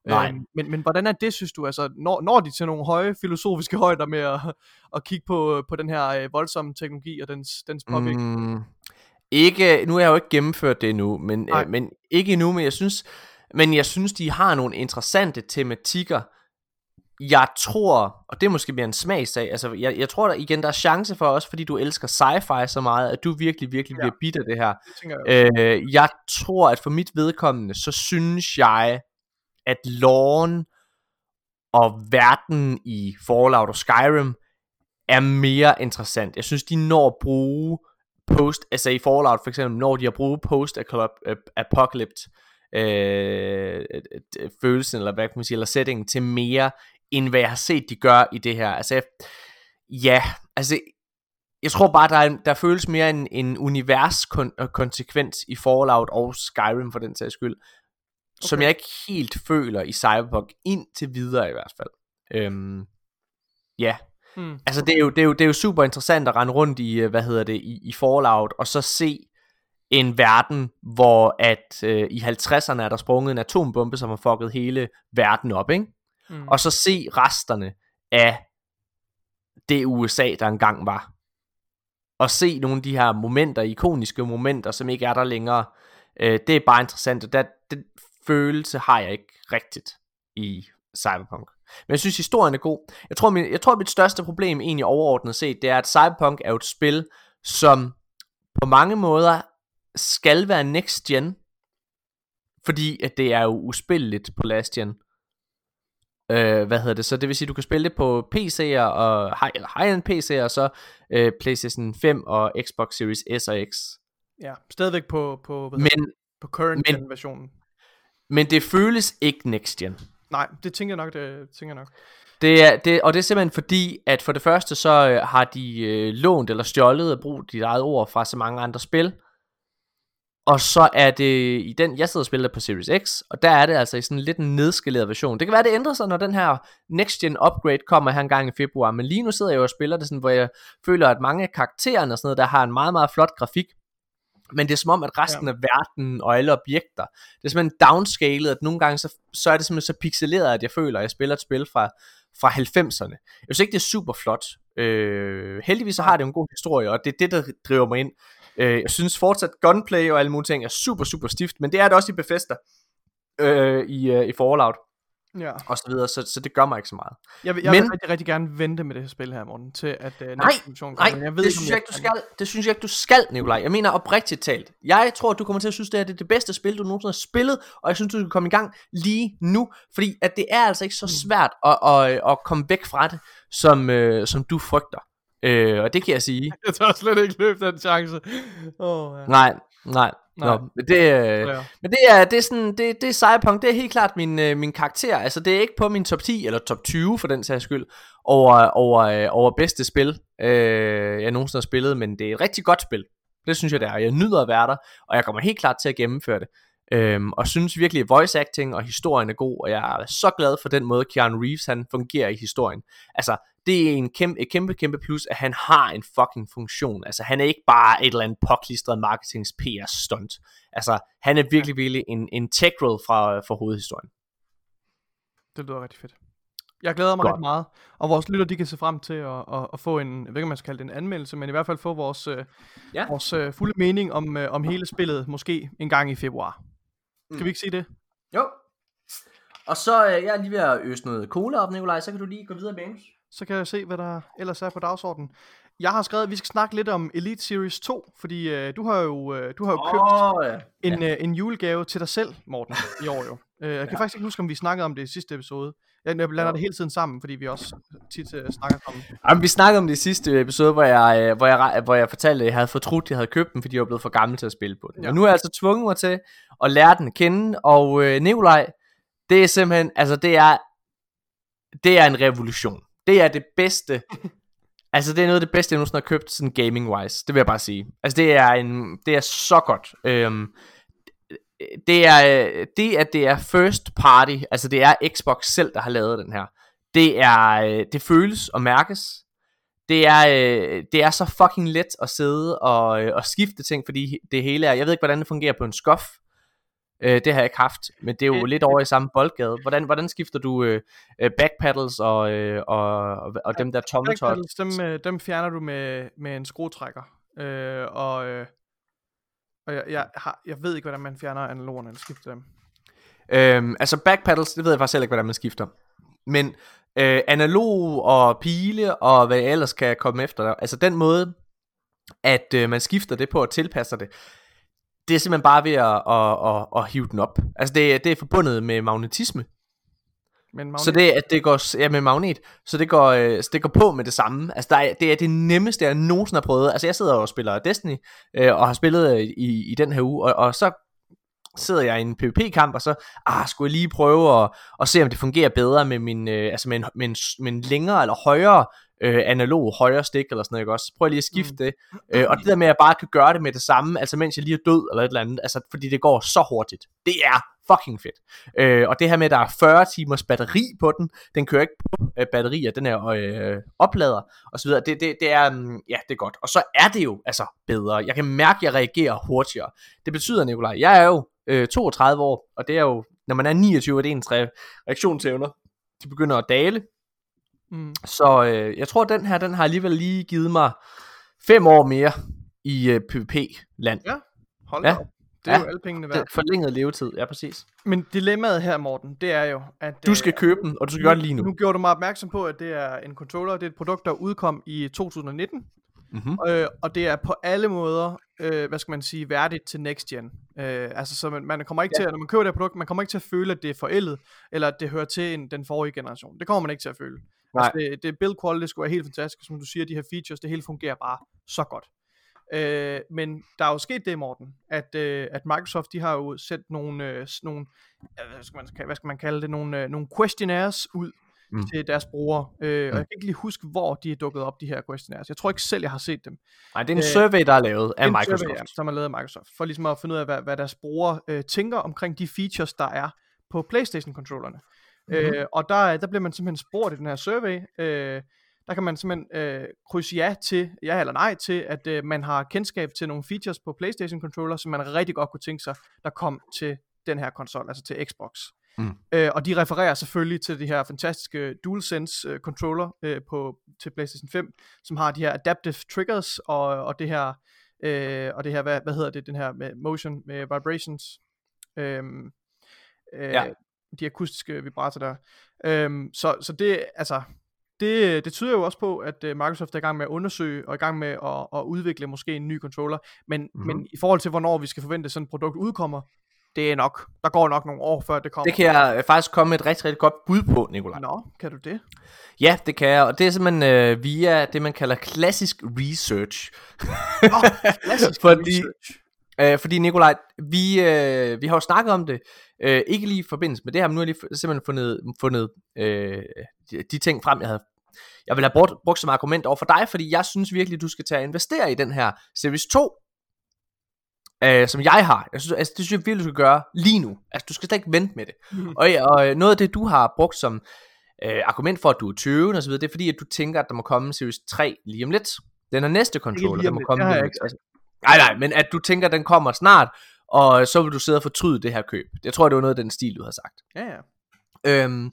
Nej. Øhm, men, men hvordan er det, synes du? Altså, når, når de til nogle høje filosofiske højder med at, at kigge på, på den her øh, voldsomme teknologi og dens, dens påvirkning? Mm, ikke, nu har jeg jo ikke gennemført det endnu, men, øh, men ikke endnu, men jeg synes, men jeg synes, de har nogle interessante tematikker, jeg tror, og det er måske mere en smagsag, altså jeg, jeg tror der igen, der er chance for os, fordi du elsker sci-fi så meget, at du virkelig, virkelig bliver ja. bidt af det her. Det jeg, øh, jeg tror, at for mit vedkommende, så synes jeg, at loven og verden i Fallout og Skyrim er mere interessant. Jeg synes, de når at bruge post, altså i Fallout for eksempel, når de har brugt post-apocalypse øh, følelsen, eller hvad kan man sige, eller settingen til mere end hvad jeg har set, de gør i det her. Altså, ja, altså, jeg tror bare, der, er, der føles mere en, en univers-konsekvens i Fallout og Skyrim for den sags skyld, okay. som jeg ikke helt føler i Cyberpunk, indtil videre i hvert fald. Øhm, ja, Hmm. Altså det er, jo, det, er jo, det er jo super interessant at rende rundt i, øh, hvad hedder det, i, i Fallout, og så se en verden, hvor at øh, i 50'erne er der sprunget en atombombe, som har fucket hele verden op, ikke? Mm. Og så se resterne af det USA, der engang var. Og se nogle af de her momenter, ikoniske momenter, som ikke er der længere. Øh, det er bare interessant, og det, den følelse har jeg ikke rigtigt i Cyberpunk. Men jeg synes, historien er god. Jeg tror, min, jeg tror, mit største problem egentlig overordnet set, det er, at Cyberpunk er et spil, som på mange måder skal være next gen, fordi at det er jo uspilleligt på last gen. Øh, hvad hedder det så? Det vil sige, at du kan spille det på PC'er og eller high-end PC'er, og så øh, PlayStation 5 og Xbox Series S og X. Ja, stadigvæk på, på, hvad men, på current men, versionen. Men det føles ikke next gen. Nej, det tænker jeg nok, det tænker jeg nok. Det er, det, og det er simpelthen fordi, at for det første så øh, har de øh, lånt eller stjålet og brugt dit eget ord fra så mange andre spil. Og så er det i den, jeg sidder og spiller på Series X, og der er det altså i sådan lidt en nedskaleret version. Det kan være, det ændrer sig, når den her Next Gen Upgrade kommer her en gang i februar, men lige nu sidder jeg jo og spiller det sådan, hvor jeg føler, at mange af karaktererne og sådan noget, der har en meget, meget flot grafik, men det er som om, at resten ja. af verden og alle objekter, det er simpelthen downscalet, at nogle gange, så, så er det simpelthen så pixeleret, at jeg føler, at jeg spiller et spil fra, fra 90'erne. Jeg synes ikke, det er super flot. Øh, heldigvis så har det en god historie, og det er det, der driver mig ind. Øh, jeg synes fortsat, gunplay og alle mulige ting er super, super stift, men det er det også i Bethesda øh, i, øh, i Fallout ja. og så videre, så, så det gør mig ikke så meget. Jeg vil, jeg Men, vil rigtig, rigtig gerne vente med det her spil her, morgen, til at uh, nej, kommer. Nej, jeg ved det, synes jeg ikke, du skal, det synes jeg ikke, du skal, Nikolaj. Jeg mener oprigtigt talt. Jeg tror, du kommer til at synes, det er det, det bedste spil, du nogensinde har spillet, og jeg synes, du skal komme i gang lige nu, fordi at det er altså ikke så mm. svært at, at, at komme væk fra det, som, uh, som du frygter. Uh, og det kan jeg sige. Jeg tager slet ikke løbe den chance. Oh, ja. Nej, nej. Nej. Nå, men det, øh, ja. men det er, det er sådan, det, det er Cyberpunk, det er helt klart min, øh, min karakter, altså det er ikke på min top 10, eller top 20 for den sags skyld, over, over, øh, over bedste spil, øh, jeg nogensinde har spillet, men det er et rigtig godt spil, det synes jeg det er, jeg nyder at være der, og jeg kommer helt klart til at gennemføre det, øhm, og synes virkelig, at voice acting og historien er god, og jeg er så glad for den måde, Keanu Reeves han fungerer i historien, altså det er en kæmpe, et kæmpe, kæmpe plus, at han har en fucking funktion. Altså, han er ikke bare et eller andet påklistret marketings PR stunt. Altså, han er virkelig, virkelig en integral fra, fra hovedhistorien. Det lyder rigtig fedt. Jeg glæder mig Godt. rigtig meget, og vores lytter, de kan se frem til at, at, at få en, jeg ved ikke, man skal kalde det en anmeldelse, men i hvert fald få vores, øh, ja. vores uh, fulde mening om, uh, om hele spillet, måske en gang i februar. Mm. Kan vi ikke sige det? Jo. Og så, jeg er lige ved at øse noget cola op, Nikolaj, så kan du lige gå videre med så kan jeg se, hvad der ellers er på dagsordenen. Jeg har skrevet, at vi skal snakke lidt om Elite Series 2, fordi øh, du har jo, øh, du har jo oh, købt ja. en, øh, en julegave til dig selv, Morten, i år jo. Øh, jeg kan ja. faktisk ikke huske, om vi snakkede om det i sidste episode. Jeg, blander det hele tiden sammen, fordi vi også tit uh, snakker om... Jamen, vi snakkede om det i sidste episode, hvor jeg, øh, hvor jeg, hvor jeg fortalte, at jeg havde fortrudt, at jeg havde købt den, fordi jeg var blevet for gammel til at spille på den. Ja. Men nu er jeg altså tvunget mig til at lære den at kende, og øh, Nikolaj, det er simpelthen, altså det er, det er en revolution. Det er det bedste, altså det er noget af det bedste, jeg nogensinde har købt, sådan gaming-wise, det vil jeg bare sige. Altså det er, en, det er så godt. Øhm, det er det at det er first party, altså det er Xbox selv der har lavet den her. Det er øh, det føles og mærkes. Det er øh, det er så fucking let at sidde og, øh, og skifte ting, fordi det hele er jeg ved ikke hvordan det fungerer på en skuff det har jeg ikke haft, men det er jo det, lidt over i samme boldgade. Hvordan hvordan skifter du øh, backpedals og øh, og, og dem der tommeltot? Dem dem fjerner du med med en skruetrækker. Øh, og øh, og jeg, jeg, har, jeg ved ikke, hvordan man fjerner analogerne eller skifter dem. Øhm, altså backpedals, det ved jeg faktisk ikke, hvordan man skifter. Men øh, analog og pile og hvad jeg ellers kan komme efter, der, altså den måde, at øh, man skifter det på og tilpasser det, det er simpelthen bare ved at, at, at, at hive den op. Altså det, det er forbundet med magnetisme. Men magnet. Så det, at det går ja, med magnet, så det går, øh, det går på med det samme. Altså der er, det er det nemmeste, jeg nogensinde har prøvet. Altså jeg sidder og spiller Destiny, øh, og har spillet øh, i, i den her uge, og, og så sidder jeg i en PvP-kamp, og så ah, skulle jeg lige prøve at, at se, om det fungerer bedre med min, øh, altså med en, med, en, med en længere eller højere øh, analog højre stik eller sådan noget, ikke også? Prøv lige at skifte mm. det. Øh, og det der med, at jeg bare kan gøre det med det samme, altså mens jeg lige er død eller et eller andet, altså fordi det går så hurtigt. Det er fucking fedt. Øh, og det her med, at der er 40 timers batteri på den, den kører ikke på øh, batterier, den er øh, oplader og så videre. Det, det, det er, um, ja, det er godt. Og så er det jo altså bedre. Jeg kan mærke, at jeg reagerer hurtigere. Det betyder, Nikolaj, jeg er jo øh, 32 år, og det er jo, når man er 29, det er ens reaktionsevner, de begynder at dale. Mm. Så øh, jeg tror, at den her, den har alligevel lige givet mig fem år mere i øh, PvP-land. Ja, hold ja. Det er ja, jo alle pengene værd. Forlænget levetid, ja præcis. Men dilemmaet her, Morten, det er jo, at... Du skal øh, købe den, og du skal nu, gøre det lige nu. Nu gjorde du mig opmærksom på, at det er en controller, det er et produkt, der udkom i 2019. Mm-hmm. Øh, og det er på alle måder, øh, hvad skal man sige, værdigt til next gen. Øh, altså, så man, man kommer ikke ja. til, når man køber det her produkt, man kommer ikke til at føle, at det er forældet, eller at det hører til en, den forrige generation. Det kommer man ikke til at føle. Nej. Altså, det, det build quality skulle være helt fantastisk, som du siger, de her features, det hele fungerer bare så godt. Øh, men der er jo sket det, Morten, at, øh, at Microsoft, de har jo sendt nogle, øh, nogle hvad, skal man, hvad skal man kalde det, nogle, øh, nogle questionnaires ud mm. til deres brugere. Øh, mm. Og jeg kan ikke lige huske, hvor de er dukket op, de her questionnaires. Jeg tror ikke selv, jeg har set dem. Nej, det er en øh, survey, der er lavet af Microsoft. Survey, ja, som er lavet af Microsoft, for ligesom at finde ud af, hvad, hvad deres brugere øh, tænker omkring de features, der er på Playstation-controllerne. Mm-hmm. Øh, og der, der bliver man simpelthen spurgt i den her survey, øh, der kan man simpelthen øh, krydse ja til, ja eller nej til, at øh, man har kendskab til nogle features på PlayStation controller, som man rigtig godt kunne tænke sig, der kom til den her konsol, altså til Xbox. Mm. Øh, og de refererer selvfølgelig til de her fantastiske DualSense øh, controller øh, på, til PlayStation 5, som har de her adaptive triggers og, og det her øh, og det her hvad, hvad hedder det den her med motion med vibrations. Øh, øh, ja. De akustiske vibrator der. Øh, så så det altså det, det tyder jo også på, at uh, Microsoft er i gang med at undersøge, og i gang med at, at udvikle måske en ny controller, men, mm-hmm. men i forhold til, hvornår vi skal forvente, at sådan et produkt udkommer, det er nok, der går nok nogle år, før det kommer. Det kan jeg øh, faktisk komme med et rigtig, rigtig godt bud på, Nikolaj. Nå, kan du det? Ja, det kan jeg, og det er simpelthen øh, via det, man kalder klassisk research. Nå, klassisk fordi, research. Øh, fordi Nikolaj, vi, øh, vi har jo snakket om det, øh, ikke lige i forbindelse med det her, men nu har jeg lige simpelthen fundet, fundet øh, de, de ting frem, jeg havde jeg vil have brugt, brugt som argument over for dig, fordi jeg synes virkelig, du skal tage og investere i den her Series 2, øh, som jeg har. Jeg synes, altså, det synes jeg virkelig, du skal gøre lige nu. Altså, du skal slet ikke vente med det. Mm. Og, og noget af det, du har brugt som øh, argument for, at du er 20 og så videre, det er fordi, at du tænker, at der må komme Series 3 lige om lidt. Den er næste controller, der må komme lige om lidt. Altså, nej, nej, men at du tænker, at den kommer snart, og så vil du sidde og fortryde det her køb. Jeg tror, det var noget af den stil, du har sagt. Ja, ja. Øhm,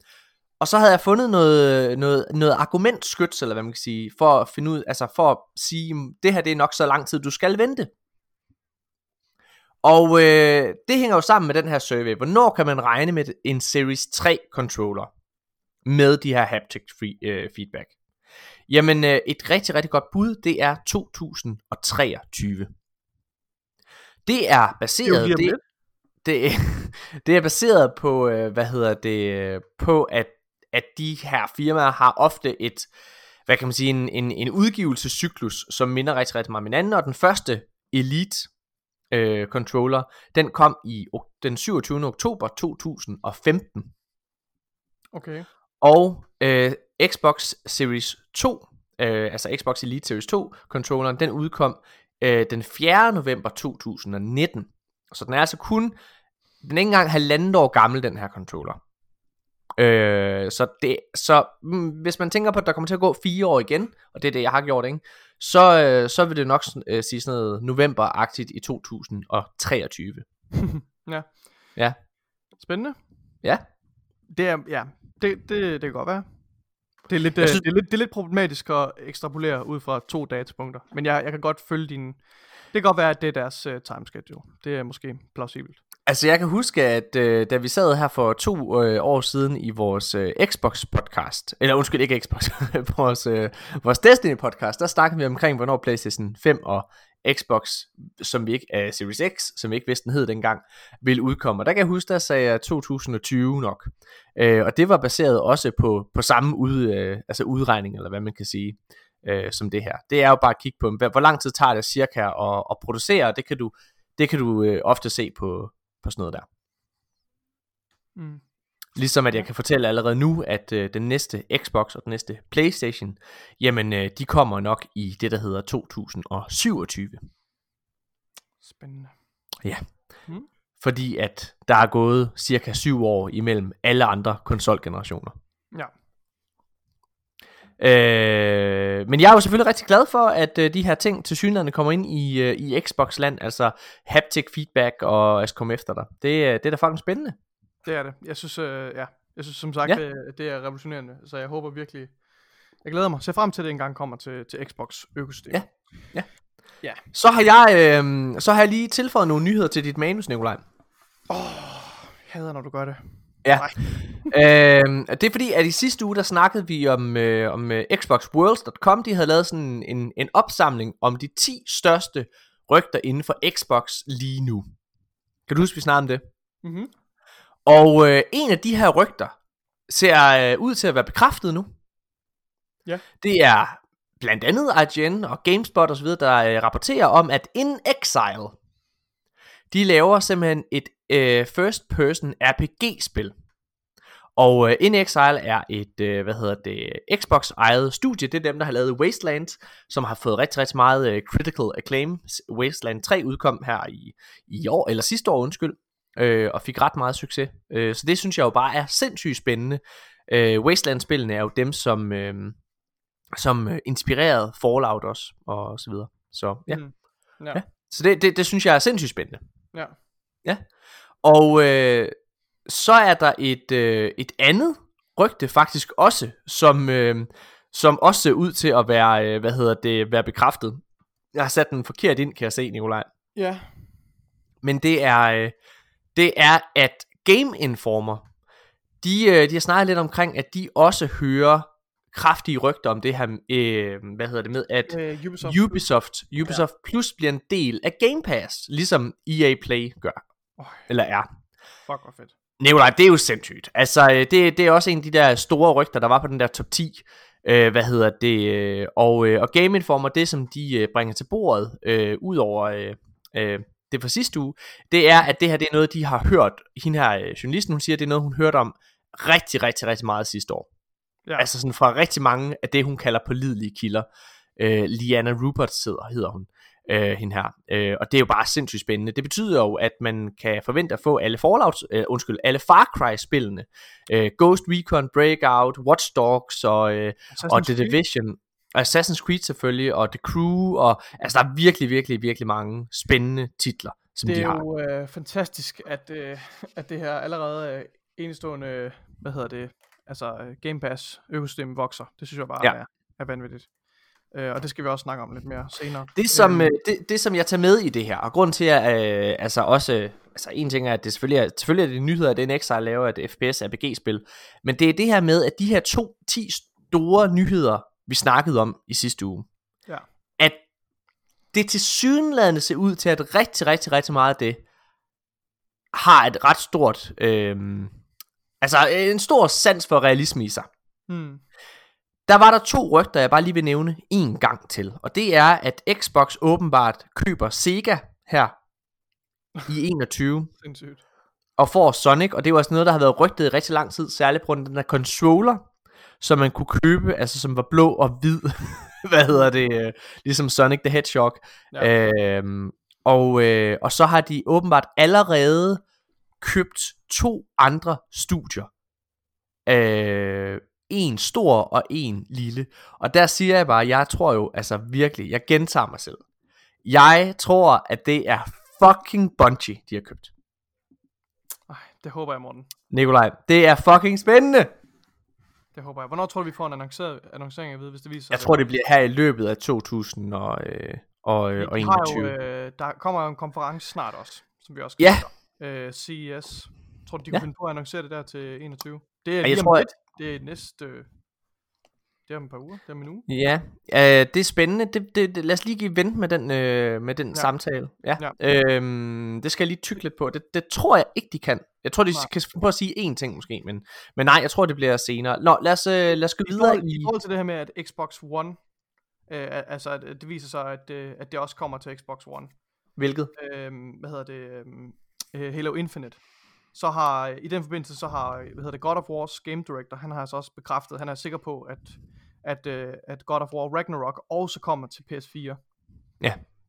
og så havde jeg fundet noget, noget, noget argumentskyts, eller hvad man kan sige, for at finde ud, altså for at sige, det her det er nok så lang tid, du skal vente. Og øh, det hænger jo sammen med den her survey. Hvornår kan man regne med en Series 3 controller med de her haptic free, øh, feedback? Jamen øh, et rigtig, rigtig godt bud, det er 2023. Det er baseret... Det, det, det, det er baseret på, øh, hvad hedder det, på at at de her firmaer har ofte et, hvad kan man sige, en, en, en udgivelsescyklus, som minder rigtig, rigtig meget om hinanden, og den første Elite øh, controller, den kom i den 27. oktober 2015. Okay. Og øh, Xbox Series 2, øh, altså Xbox Elite Series 2 controlleren, den udkom øh, den 4. november 2019. Så den er altså kun, den er ikke engang halvandet år gammel, den her controller. Øh, så det, så mm, hvis man tænker på, at der kommer til at gå fire år igen, og det er det, jeg har gjort, ikke? Så, øh, så vil det nok øh, sige sådan noget november-agtigt i 2023. ja. Ja. Spændende. Ja. Det er, ja, det, det, det kan godt være. Det er, lidt, øh, synes... det, er lidt, det er lidt problematisk at ekstrapolere ud fra to datapunkter. Men jeg, jeg kan godt følge din... Det kan godt være, at det er deres uh, timeschedule. Det er måske plausibelt. Altså jeg kan huske, at øh, da vi sad her for to øh, år siden i vores øh, Xbox podcast, eller undskyld ikke Xbox, vores, øh, vores Destiny podcast, der snakkede vi omkring, hvornår PlayStation 5 og Xbox, som vi ikke, uh, Series X, som vi ikke vidste den hed dengang, ville udkomme. Og der kan jeg huske, der sagde jeg 2020 nok. Uh, og det var baseret også på, på samme ud, uh, altså udregning, eller hvad man kan sige, uh, som det her. Det er jo bare at kigge på, hvor lang tid tager det cirka at, at producere, det kan du, det kan du uh, ofte se på, på sådan noget der. Mm. Ligesom at jeg kan fortælle allerede nu, at øh, den næste Xbox og den næste Playstation, jamen øh, de kommer nok i det, der hedder 2027. Spændende. Ja. Mm. Fordi at der er gået cirka syv år imellem alle andre konsolgenerationer. Ja. Øh, men jeg er jo selvfølgelig rigtig glad for, at øh, de her ting til synligheden kommer ind i, øh, i Xbox-land, altså haptic feedback og at komme efter dig. Det, øh, det er da faktisk spændende. Det er det. Jeg synes, øh, ja, jeg synes som sagt, ja. det, det er revolutionerende, så jeg håber virkelig, jeg glæder mig. Se frem til, at det engang kommer til, til Xbox økosystem. Ja, ja. ja. Så har jeg, øh, så har jeg lige tilføjet nogle nyheder til dit manus, Nikolaj. Åh, oh, jeg hader, når du gør det. Ja. øh, det er fordi, at i sidste uge, der snakkede vi om, øh, om uh, Xboxworlds.com. De havde lavet sådan en, en opsamling om de 10 største rygter inden for Xbox lige nu. Kan du huske, vi snakkede om det? Mhm. Og øh, en af de her rygter ser øh, ud til at være bekræftet nu. Ja. Det er blandt andet IGN og GameSpot osv., der øh, rapporterer om, at In Exile, de laver simpelthen et øh, first-person RPG-spil. Og øh, In Exile er et, øh, hvad hedder det, Xbox-ejet studie. Det er dem, der har lavet Wasteland, som har fået rigtig, rigtig meget øh, critical acclaim. Wasteland 3 udkom her i, i år, eller sidste år, undskyld øh, og fik ret meget succes. Øh, så det synes jeg jo bare er sindssygt spændende. Øh, Wasteland-spillene er jo dem, som, øh, som øh, inspirerede Fallout også, og så videre. Så ja. Mm. ja. ja. Så det, det, det synes jeg er sindssygt spændende. Ja. Ja. Og øh, så er der et, øh, et andet rygte faktisk også, som, øh, som også ser ud til at være, øh, hvad hedder det, være bekræftet. Jeg har sat den forkert ind, kan jeg se, Nikolaj. Ja. Men det er, øh, det er, at Game Informer, de, øh, de har snakket lidt omkring, at de også hører kraftige rygter om det her, øh, hvad hedder det med, at uh, Ubisoft, Ubisoft, Ubisoft ja. Plus bliver en del af Game Pass, ligesom EA Play gør, oh, eller er. Fuck, hvor fedt. Nej, det er jo sindssygt. Altså, det, det er også en af de der store rygter, der var på den der top 10, øh, hvad hedder det, øh, og, øh, og Game Informer, det som de øh, bringer til bordet, øh, ud over øh, øh, det fra sidste uge, det er, at det her det er noget, de har hørt. Hende her, øh, journalisten, hun siger, det er noget, hun hørte om rigtig, rigtig, rigtig meget sidste år. Ja. Altså sådan fra rigtig mange af det, hun kalder pålidelige kilder. Øh, Liana Rupert sidder, hedder hun, øh, hende her. Øh, og det er jo bare sindssygt spændende. Det betyder jo, at man kan forvente at få alle Fallout, øh, undskyld, alle Far Cry-spillene. Øh, Ghost Recon, Breakout, Watch Dogs og, øh, og The Division. Assassin's Creed selvfølgelig, og The Crew, og altså der er virkelig, virkelig, virkelig mange spændende titler, som de har. Det er jo øh, fantastisk, at, øh, at det her allerede øh, enestående, hvad hedder det, altså øh, Game Pass økosystem vokser. Det synes jeg bare ja. er, er vanvittigt. Øh, og det skal vi også snakke om lidt mere senere. Det som, øh, det, det som jeg tager med i det her, og grund til at, øh, altså også, altså en ting er, at det selvfølgelig er, selvfølgelig er det nyheder, at den Exile laver et FPS RPG-spil, men det er det her med, at de her to, 10 store nyheder, vi snakkede om i sidste uge. Ja. At det til sydenladende ser ud til, at rigtig, rigtig, rigtig meget af det har et ret stort, øh, altså en stor sans for realisme i sig. Hmm. Der var der to rygter, jeg bare lige vil nævne en gang til. Og det er, at Xbox åbenbart køber Sega her i 21 Sindssygt. og får Sonic, og det var også noget, der har været rygtet i rigtig lang tid, særligt på grund af den der controller, som man kunne købe, altså som var blå og hvid, hvad hedder det, øh, ligesom Sonic the Hedgehog. Ja. Øhm, og, øh, og så har de åbenbart allerede købt to andre studier. Øh, en stor og en lille. Og der siger jeg bare, jeg tror jo, altså virkelig, jeg gentager mig selv. Jeg tror, at det er fucking Bungie, de har købt. Ej, det håber jeg, Morten. Nikolaj, det er fucking spændende. Det håber jeg. Hvornår tror du, vi får en annonceret, annoncering at vide, hvis det viser sig? Jeg tror, det bliver her i løbet af 2000 og, øh, og, øh, og Vi har 21. jo, øh, der kommer jo en konference snart også, som vi også Ja. Øh, CES. Tror du, de Ja. kunne finde på at annoncere det der til 21? Det er jeg lige om tror, lidt. Det er næste... Det er om et par uger. Det er om en uge. Ja, øh, det er spændende. Det, det, det, lad os lige give vente med den, øh, med den ja. Samtale. Ja. Ja. Øhm, det skal jeg lige tykke lidt på. Det, det tror jeg ikke, de kan. Jeg tror, de Nej. kan på at sige én ting måske, men, men nej, jeg tror, det bliver senere. Nå, lad os, øh, lad os gå I videre forhold, i... I forhold til det her med, at Xbox One... Øh, al- altså, at det viser sig, at, øh, at det også kommer til Xbox One. Hvilket? Øh, hvad hedder det? Øh, Halo Infinite. Så har, i den forbindelse, så har, hvad hedder det, God of War's Game Director, han har altså også bekræftet, han er sikker på, at, at, øh, at God of War Ragnarok også kommer til PS4.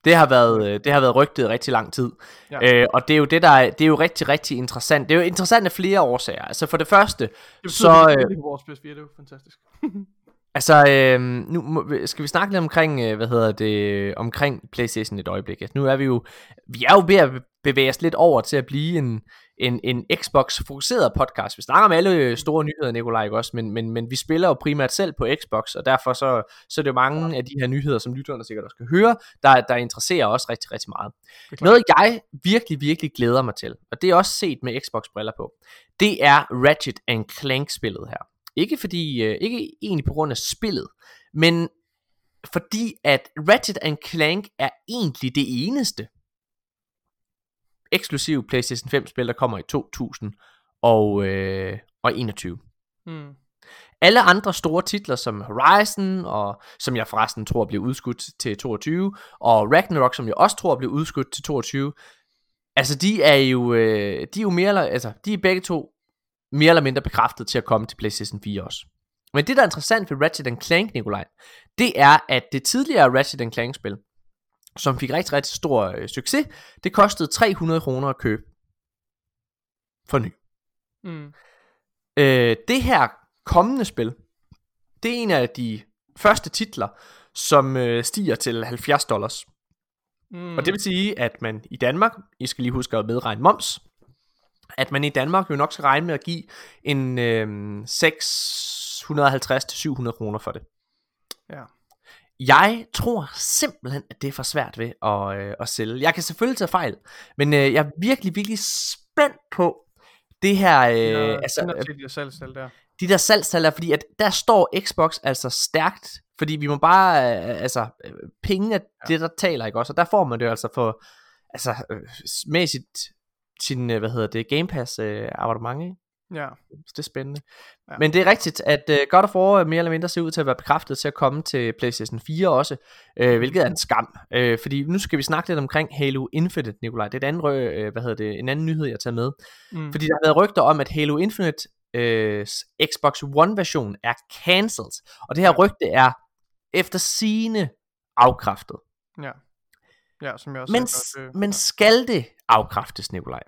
Det har været, øh, det har været rygtet rigtig lang tid. Ja. Ja. Øh, og det er jo det der er, det er jo rigtig rigtig interessant. Det er jo interessant af flere årsager. Altså for det første, Det betyder, så vi øh, på vores PS4, det er jo fantastisk. Altså, øh, nu skal vi snakke lidt omkring, øh, hvad hedder det, omkring PlayStation et øjeblik. Altså, nu er vi jo, vi er jo ved at bevæge os lidt over til at blive en, en, en Xbox-fokuseret podcast. Vi snakker om alle øh, store nyheder, Nikolaj, ikke også? Men, men, men vi spiller jo primært selv på Xbox, og derfor så, så er det jo mange af de her nyheder, som lytterne sikkert også kan høre, der, der interesserer os rigtig, rigtig meget. Noget jeg virkelig, virkelig glæder mig til, og det er også set med Xbox-briller på, det er Ratchet and Clank-spillet her. Ikke fordi, øh, ikke egentlig på grund af spillet, men fordi at Ratchet and Clank er egentlig det eneste eksklusive PlayStation 5 spil, der kommer i 2021. Mm. Alle andre store titler som Horizon, og som jeg forresten tror bliver udskudt til 22, og Ragnarok, som jeg også tror bliver udskudt til 22, altså de er jo, øh, de er jo mere eller, altså de er begge to mere eller mindre bekræftet til at komme til PlayStation 4 også. Men det der er interessant ved Ratchet Clank, Nikolaj, det er, at det tidligere Ratchet Clank spil, som fik rigtig, rigtig stor øh, succes, det kostede 300 kroner at købe for ny. Mm. Øh, det her kommende spil, det er en af de første titler, som øh, stiger til 70 dollars. Mm. Og det vil sige, at man i Danmark, I skal lige huske at medregne moms, at man i Danmark jo nok skal regne med at give en øh, 650-700 kroner for det. Ja. Jeg tror simpelthen, at det er for svært ved at, øh, at sælge. Jeg kan selvfølgelig tage fejl, men øh, jeg er virkelig, virkelig spændt på det her, øh, Ja, altså, øh, de der salgstal der. de der salgstal er, fordi at der står Xbox altså stærkt, fordi vi må bare, øh, altså, øh, penge er Ja. det, der taler, ikke også? Og der får man det altså for, altså, øh, med sit, sin, øh, hvad hedder det, Game Pass øh, abonnement, ikke? Ja. Så det er spændende. Ja. Men det er rigtigt, at uh, God of War mere eller mindre ser ud til at være bekræftet til at komme til PlayStation 4 også, øh, hvilket er en skam. Øh, fordi nu skal vi snakke lidt omkring Halo Infinite, Nikolaj. Det er et andet, øh, hvad hedder det, en anden nyhed, jeg tager med. Mm. Fordi der har været rygter om, at Halo Infinite øh, Xbox One version er cancelled. Og det her rygte er efter sine afkræftet. Ja. Ja, som jeg også Men, hørt, øh, men skal det afkræftes, Nikolaj?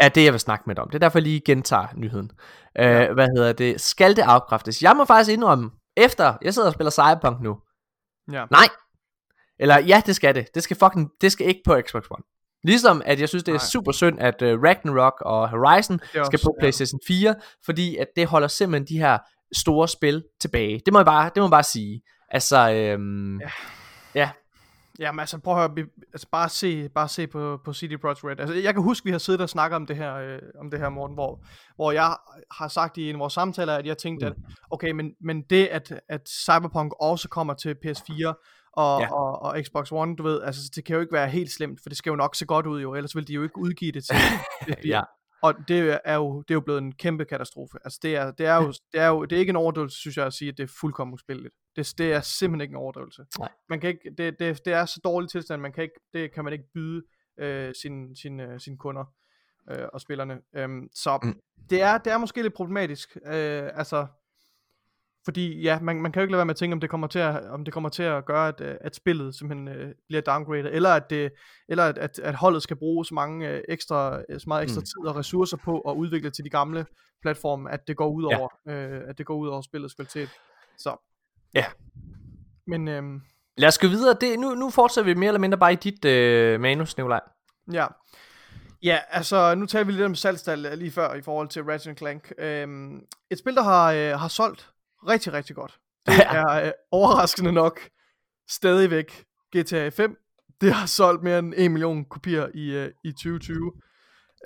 er det, jeg vil snakke med dig om. Det er derfor, jeg lige gentager nyheden. Øh, Ja. Hvad hedder det? Skal det afkræftes? Jeg må faktisk indrømme, efter jeg sidder og spiller Cyberpunk nu, Ja. nej. Eller ja, det skal det. Det skal fucking, det skal ikke på Xbox One. Ligesom at jeg synes, det er Nej. super synd, at uh, Ragnarok og Horizon er skal også- på PlayStation 4, fordi at det holder simpelthen de her store spil tilbage. Det må jeg bare, det må jeg bare sige. Altså, øhm, Ja. Jamen altså, prøv at høre, altså, bare se, bare se på, på CD Projekt Red. Altså, jeg kan huske, vi har siddet og snakket om det her, øh, om det her Morten, hvor, hvor jeg har sagt i en af vores samtaler, at jeg tænkte, Mm. at okay, men, men det, at, at Cyberpunk også kommer til PS4 og, Ja. og, og Xbox One, du ved, altså det kan jo ikke være helt slemt, for det skal jo nok se godt ud jo, ellers vil de jo ikke udgive det til PS4. ja. Og det er jo, det er jo blevet en kæmpe katastrofe. Altså det er, det er, jo, det er jo det er ikke en overdrivelse, synes jeg, at sige, at det er fuldkommen uspilleligt. Det, det er simpelthen ikke en overdrivelse. Nej. Man kan ikke, det, det, det er så dårlig tilstand, man kan ikke, det kan man ikke byde øh, sine sin, øh, sin kunder øh, og spillerne. Øhm, så Mm. det, er, det er måske lidt problematisk. Øh, altså, fordi ja, man, man kan jo ikke lade være med at tænke, om det kommer til at, om det kommer til at gøre, at, øh, at spillet simpelthen øh, bliver downgraded, eller at, det, eller at, at, at holdet skal bruge så mange øh, ekstra, øh, så meget ekstra Mm. tid og ressourcer på at udvikle til de gamle platforme, at det går ud Ja. over, øh, at det går ud over spillets kvalitet. Så. Ja. Men øhm, Lad os gå videre. Det, nu, nu fortsætter vi mere eller mindre bare i dit øh, manus, Nikolaj. Ja. Ja, altså nu taler vi lidt om salgstal øh, lige før i forhold til Ratchet Clank. Øhm, et spil, der har, øh, har solgt rigtig, rigtig godt. Det er øh, overraskende nok stadigvæk GTA 5. Det har solgt mere end 1 million kopier i, øh, i 2020.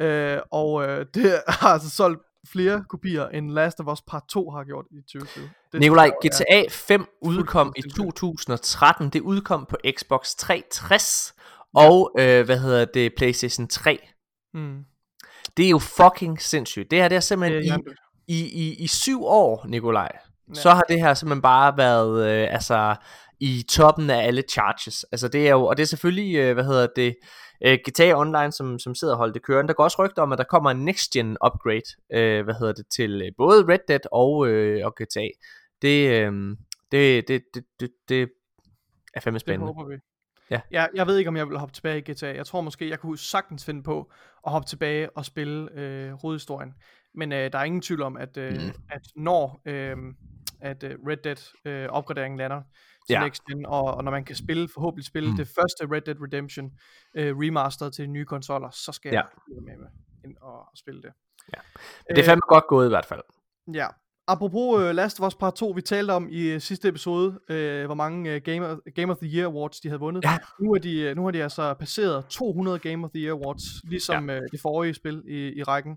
Øh, og øh, det har altså solgt flere kopier end Last of Us Part 2 har gjort i 2020. Det Nikolaj, GTA 5 udkom i fuldstændig. 2013. Det udkom på Xbox 360 og, øh, hvad hedder det, PlayStation 3. Mm, Det er jo fucking sindssygt. Det her, det er simpelthen det i, i, i, i syv år, Nikolaj. Ja. Så har det her simpelthen bare været, øh, altså, i toppen af alle charges. Altså det er jo, og det er selvfølgelig, øh, hvad hedder det, øh, GTA Online, som, som sidder og holder det kørende. Der går også rygter om, at der kommer en next gen upgrade, øh, hvad hedder det, til øh, både Red Dead og, øh, og GTA. Det, øh, det, det, det, det, det er fandme Det spændende. håber vi. Ja. Jeg, jeg ved ikke, om jeg vil hoppe tilbage i GTA. Jeg tror måske, jeg kunne sagtens finde på at hoppe tilbage og spille øh, hovedhistorien. Men øh, der er ingen tvivl om, at, øh, Mm. at når øh, at øh, Red Dead øh, opgraderingen lander til Ja. next gen, og, og når man kan spille, forhåbentlig spille Mm. det første Red Dead Redemption øh, remastered til de nye konsoller, så skal Ja. jeg med, med ind og, spille det. Ja. Det er fandme godt gået i hvert fald. Ja. Apropos uh, Last of Us Part 2, vi talte om i uh, sidste episode, uh, hvor mange uh, Game, of, Game of the Year Awards de havde vundet. Ja. Nu, er de, øh, nu har de altså passeret 200 Game of the Year Awards, ligesom ja. uh, det forrige spil i, i rækken.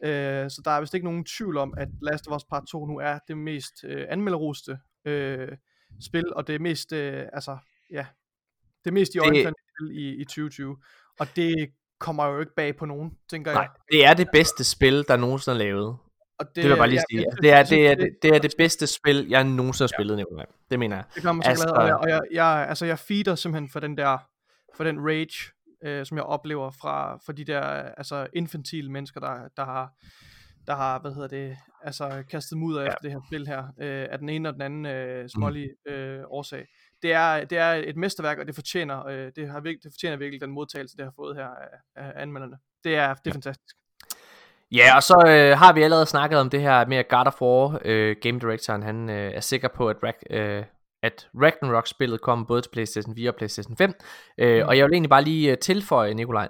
Uh, så der er vist ikke nogen tvivl om, at Last of Us Part 2 nu er det mest uh, anmelderoste uh, spil, og det mest, uh, altså, ja, det mest i Det- øjnefaldende spil i, i 2020. Og det kommer jo ikke bag på nogen, tænker Nej, jeg. det er det bedste spil, der nogensinde er lavet. Og Det vil jeg bare lige ja, sige. jeg Altså, det, er, det, er, det, det er det bedste spil, jeg nogensinde har spillet, Nikolaj. Det mener jeg. Det gør mig så Altså- glad, og jeg, og jeg, jeg, altså jeg feeder simpelthen for den der, for den rage, øh, som jeg oplever fra, fra de der, altså infantile mennesker, der, der har, der har, hvad hedder det, altså kastet mudder ja. efter det her spil her, øh, af den ene og den anden øh, smålige øh, årsag. Det er, det er et mesterværk, og det fortjener, øh, det, har virkelig, det fortjener virkelig den modtagelse, det har fået her af, af anmelderne. Det er, det er fantastisk. Ja, og så øh, har vi allerede snakket om det her med, at God of War, øh, game directoren, han øh, er sikker på, at, Rag, øh, at Ragnarok-spillet kommer både til PlayStation 4 og PlayStation 5. Øh, Mm. Og jeg vil egentlig bare lige øh, tilføje, Nikolaj,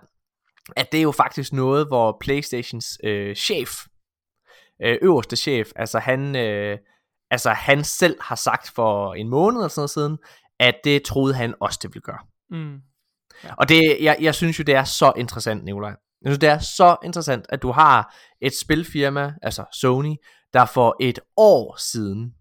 at det er jo faktisk noget, hvor PlayStations øh, chef, øh, øverste chef, altså han, øh, altså han selv har sagt for en måned eller sådan noget siden, at det troede han også, det ville gøre. Mm. Og det, jeg, jeg synes jo, det er så interessant, Nikolaj. Jeg synes, det er så interessant, at du har et spilfirma, altså Sony, der for et år siden,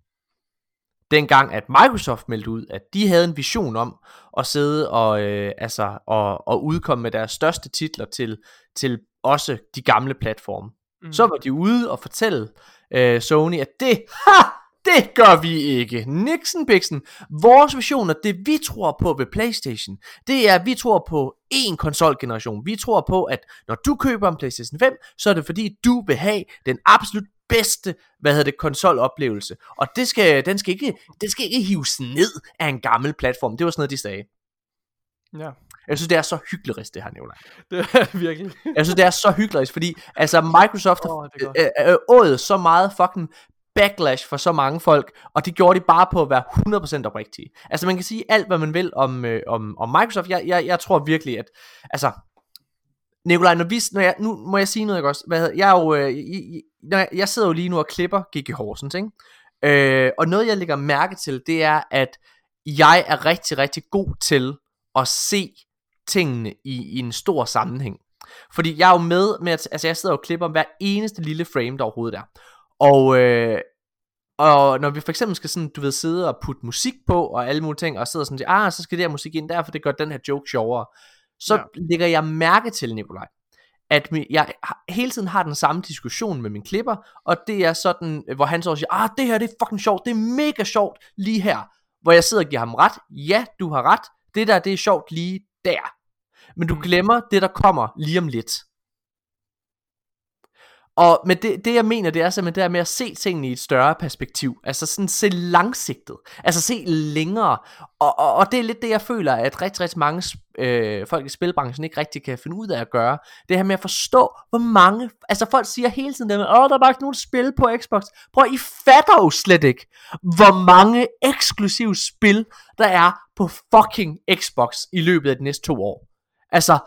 dengang at Microsoft meldte ud, at de havde en vision om at sidde og, øh, altså, og, og udkomme med deres største titler til, til også de gamle platforme. Mm. Så var de ude og fortælle øh, Sony, at det, ha, det gør vi ikke. Nixon Bixen. Vores visioner, det vi tror på ved Playstation, det er, at vi tror på én konsolgeneration. Vi tror på, at når du køber en Playstation 5, så er det fordi, du vil have den absolut bedste, hvad hedder det, konsoloplevelse. Og det skal, den skal ikke, det skal ikke hives ned af en gammel platform. Det var sådan noget, de sagde. Ja, Jeg synes, det er så hyggeligt, det her, Nicolaj. det er virkelig. Jeg synes, det er så hyggeligt, fordi altså Microsoft Åh, har øh, øh, så meget fucking backlash for så mange folk, og det gjorde de bare på at være 100% oprigtige. Altså man kan sige alt, hvad man vil om, øh, om, om Microsoft. Jeg, jeg, jeg tror virkelig, at altså Nikolaj, når vi, når jeg, nu må jeg sige noget, ikke også? Hvad hedder, jeg, er jo, øh, i, i, når jeg, jeg sidder jo lige nu og klipper Gigi Horsens, ikke? Øh, og noget, jeg lægger mærke til, det er, at jeg er rigtig, rigtig god til at se tingene i, i en stor sammenhæng. Fordi jeg er jo med med, at altså jeg sidder og klipper hver eneste lille frame, der overhovedet er. Og, øh, og når vi for eksempel skal sådan, du ved, sidde og putte musik på, og alle mulige ting, og sidder sådan og siger, ah, så skal det her musik ind der, for det gør den her joke sjovere. Så Ja. lægger jeg mærke til, Nikolaj, at jeg hele tiden har den samme diskussion med min klipper, og det er sådan, øh, hvor han så siger, ah, det her det er fucking sjovt, det er mega sjovt lige her, hvor jeg sidder og giver ham ret, ja, du har ret, det der, det er sjovt lige der, men du Mm. glemmer det, der kommer lige om lidt. Og men det, det jeg mener, det er simpelthen det her med at se tingene i et større perspektiv. Altså sådan se langsigtet. Altså se længere. Og, og, og det er lidt det, jeg føler, at rigtig, rigtig mange øh, folk i spilbranchen ikke rigtig kan finde ud af at gøre. Det her med at forstå, hvor mange... Altså folk siger hele tiden, at Åh, der er bare ikke nogen spil på Xbox. Prøv, I fatter jo slet ikke, hvor mange eksklusive spil, der er på fucking Xbox i løbet af de næste to år. Altså,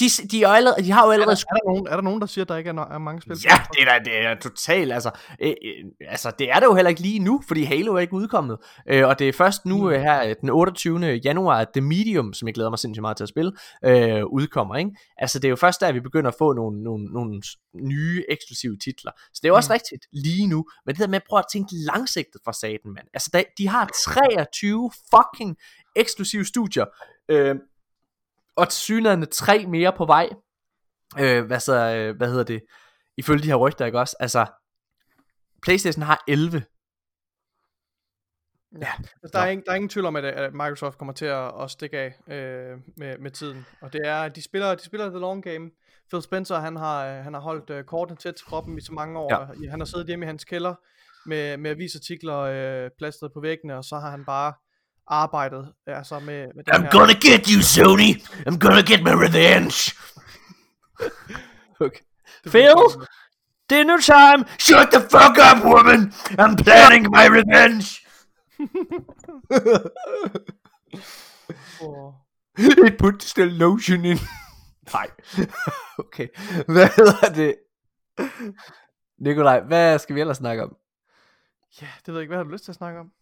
de, de, er allerede, de har jo Er der, allerede er, der nogen, er der nogen, der siger, at der ikke er, er mange spil? Ja, det er, det er totalt, altså, øh, øh, altså, det er det jo heller ikke lige nu, fordi Halo er ikke udkommet, øh, og det er først nu Mm. øh, her øh, den 28. januar, at The Medium, som jeg glæder mig sindssygt meget til at spille, øh, udkommer, ikke? Altså, det er jo først der, vi begynder at få nogle, nogle, nogle nye eksklusive titler, så det er jo også Mm. rigtigt lige nu, men det der med at prøve at tænke langsigtet fra staten, mand, altså, der, de har 23 fucking eksklusive studier, øh, og tilsyneladende tre mere på vej, øh, hvad, så, øh, hvad hedder det, ifølge de her rygter, ikke også? Altså, Playstation har 11. Ja, Altså, der, er ingen, der er ingen tvivl om, at, at Microsoft kommer til at, at stikke af øh, med, med tiden. Og det er, de spiller, de spiller the long game. Phil Spencer, han har, øh, han har holdt øh, kortene tæt til kroppen i så mange år. Ja. Ja. Han har siddet hjemme i hans kælder med, med avisartikler øh, plastret på væggene, og så har han bare arbejdet altså med, med den her... get you, Sony! I'm gonna get my revenge! okay. Phil? Dinner time! Shut the fuck up, woman! I'm planning my revenge! Åh. It put the lotion in. Nej. okay. Hvad hedder det? Nikolaj, hvad skal vi ellers snakke om? Ja, det ved jeg ikke. Hvad har du lyst til at snakke om?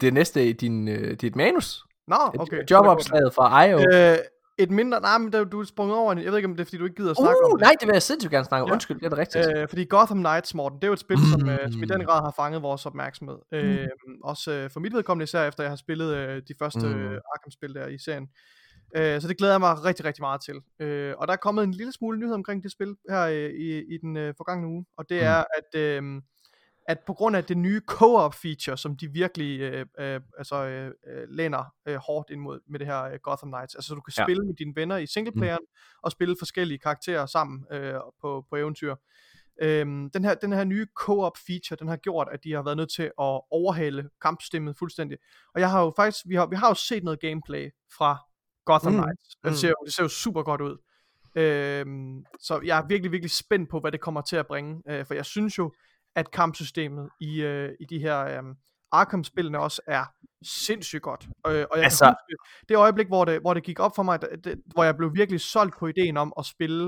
Det næste i din, øh, dit manus. Nå, okay. Jobopslaget fra IO. Øh, et mindre... Nej, men du er sprunget over en... Jeg ved ikke, om det er, fordi du ikke gider at snakke om Uh, det. nej, det vil jeg sindssygt gerne snakke om. Ja. Undskyld, det er da rigtigt. Øh, fordi Gotham Knights, Morten, det er jo et spil, som, øh, som i den Mm. grad har fanget vores opmærksomhed. Øh, også øh, for mit vedkommende især, efter jeg har spillet øh, de første Mm. mm. Arkham-spil der i serien. Øh, så det glæder jeg mig rigtig, rigtig meget til. Øh, og der er kommet en lille smule nyhed omkring det spil her øh, i, i den øh, forgangne uge. Og det Mm. er, at, øh, at på grund af det nye co-op feature, som de virkelig øh, øh, altså, øh, øh, læner øh, hårdt ind mod med det her øh, Gotham Knights. Altså så du kan Ja. spille med dine venner i singleplayeren, mm. og spille forskellige karakterer sammen øh, på, på eventyr. Øhm, den, her, den her nye co-op feature, den har gjort, at de har været nødt til at overhale kampsystemet fuldstændig. Og jeg har jo faktisk, vi har, vi har jo set noget gameplay fra Gotham Mm, Knights. Det, mm. ser, jo- det ser jo super godt ud. Øhm, så jeg er virkelig, virkelig spændt på, hvad det kommer til at bringe. Øh, for jeg synes jo, at kampsystemet i, øh, i de her øh, Arkham-spillene også er sindssygt godt. Øh, og jeg Altså- kan huske, det øjeblik, hvor det, hvor det gik op for mig, det, hvor jeg blev virkelig solgt på ideen om at spille,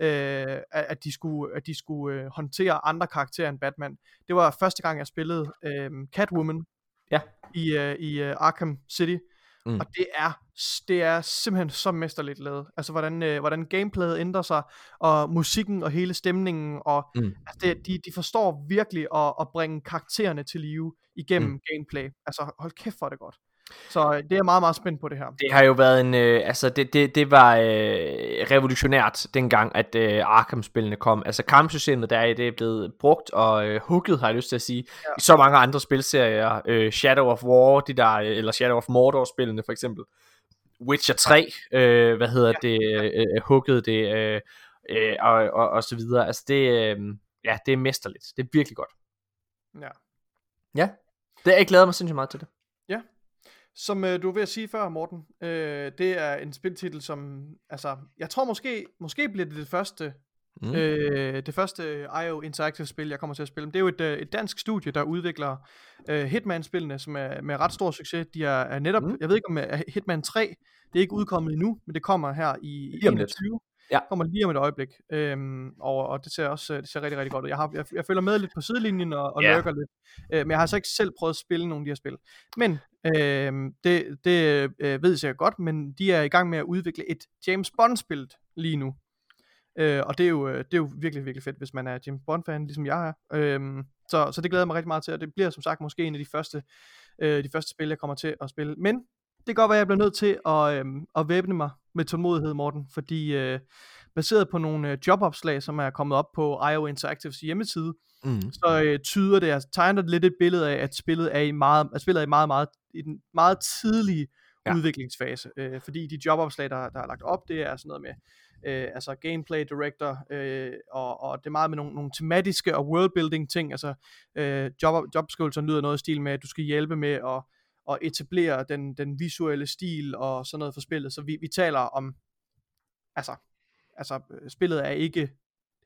øh, at, at de skulle, at de skulle øh, håndtere andre karakterer end Batman. Det var første gang, jeg spillede øh, Catwoman Ja. i, øh, i øh, Arkham City. Mm. Og det er, det er simpelthen så mesterligt lavet. Altså hvordan, øh, hvordan gameplayet ændrer sig, og musikken og hele stemningen, og Mm. altså, det, de, de forstår virkelig at, at bringe karaktererne til live igennem Mm. gameplay. Altså hold kæft for det godt. Så øh, det er jeg meget, meget spændt på det her. Det har jo været en, øh, altså det, det, det var øh, revolutionært dengang, at øh, Arkham-spillene kom. Altså kampsystemet der er, det er blevet brugt og øh, hugget, har jeg lyst til at sige, ja. i så mange andre spilserier. Øh, Shadow of War, de der, øh, eller Shadow of Mordor-spillene for eksempel. Witcher 3, øh, hvad hedder ja. det, øh, øh, hugget det, øh, øh, og, og, og så videre. Altså det, øh, ja, det er mesterligt. Det er virkelig godt. Ja. Ja, det, jeg glæder mig sindssygt meget til det. Som øh, du var ved at sige før, Morten, øh, det er en spiltitel, som, altså, jeg tror måske, måske bliver det det første, mm. øh, det første IO Interactive spil, jeg kommer til at spille. Det er jo et, øh, et dansk studie, der udvikler øh, Hitman-spillene, som er med ret stor succes. De er, er netop, mm. jeg ved ikke om er Hitman 3, det er ikke udkommet endnu, men det kommer her i 2021. Ja. kommer lige om et øjeblik. Øhm, og, og det ser også det ser rigtig, rigtig godt ud. Jeg, har, jeg, jeg følger med lidt på sidelinjen og, og Ja. lurker lidt. Øh, men jeg har altså ikke selv prøvet at spille nogle af de her spil. Men øhm, det, det øh, ved jeg godt, men de er i gang med at udvikle et James Bond-spil lige nu. Øh, og det er, jo, øh, det er jo virkelig, virkelig fedt, hvis man er James Bond-fan, ligesom jeg er. Øhm, så, så det glæder jeg mig rigtig meget til, og det bliver som sagt måske en af de første, øh, de første spil, jeg kommer til at spille. Men det kan godt være, at jeg bliver nødt til at, øh, at væbne mig med tålmodighed, Morten, fordi øh, baseret på nogle øh, jobopslag, som er kommet op på IO Interactives hjemmeside, Mm. så øh, tyder det, altså tegner det lidt et billede af, at spillet er i meget, at spillet er i meget, meget, i den meget tidlige Ja. udviklingsfase, øh, fordi de jobopslag, der, der er lagt op, det er sådan noget med, øh, altså gameplay director, øh, og, og det er meget med nogle, nogle tematiske og worldbuilding ting, altså øh, job, jobskrivelser lyder noget i stil med, at du skal hjælpe med at, at etablere den, den visuelle stil og sådan noget for spillet, så vi, vi taler om, altså, altså øh, spillet er ikke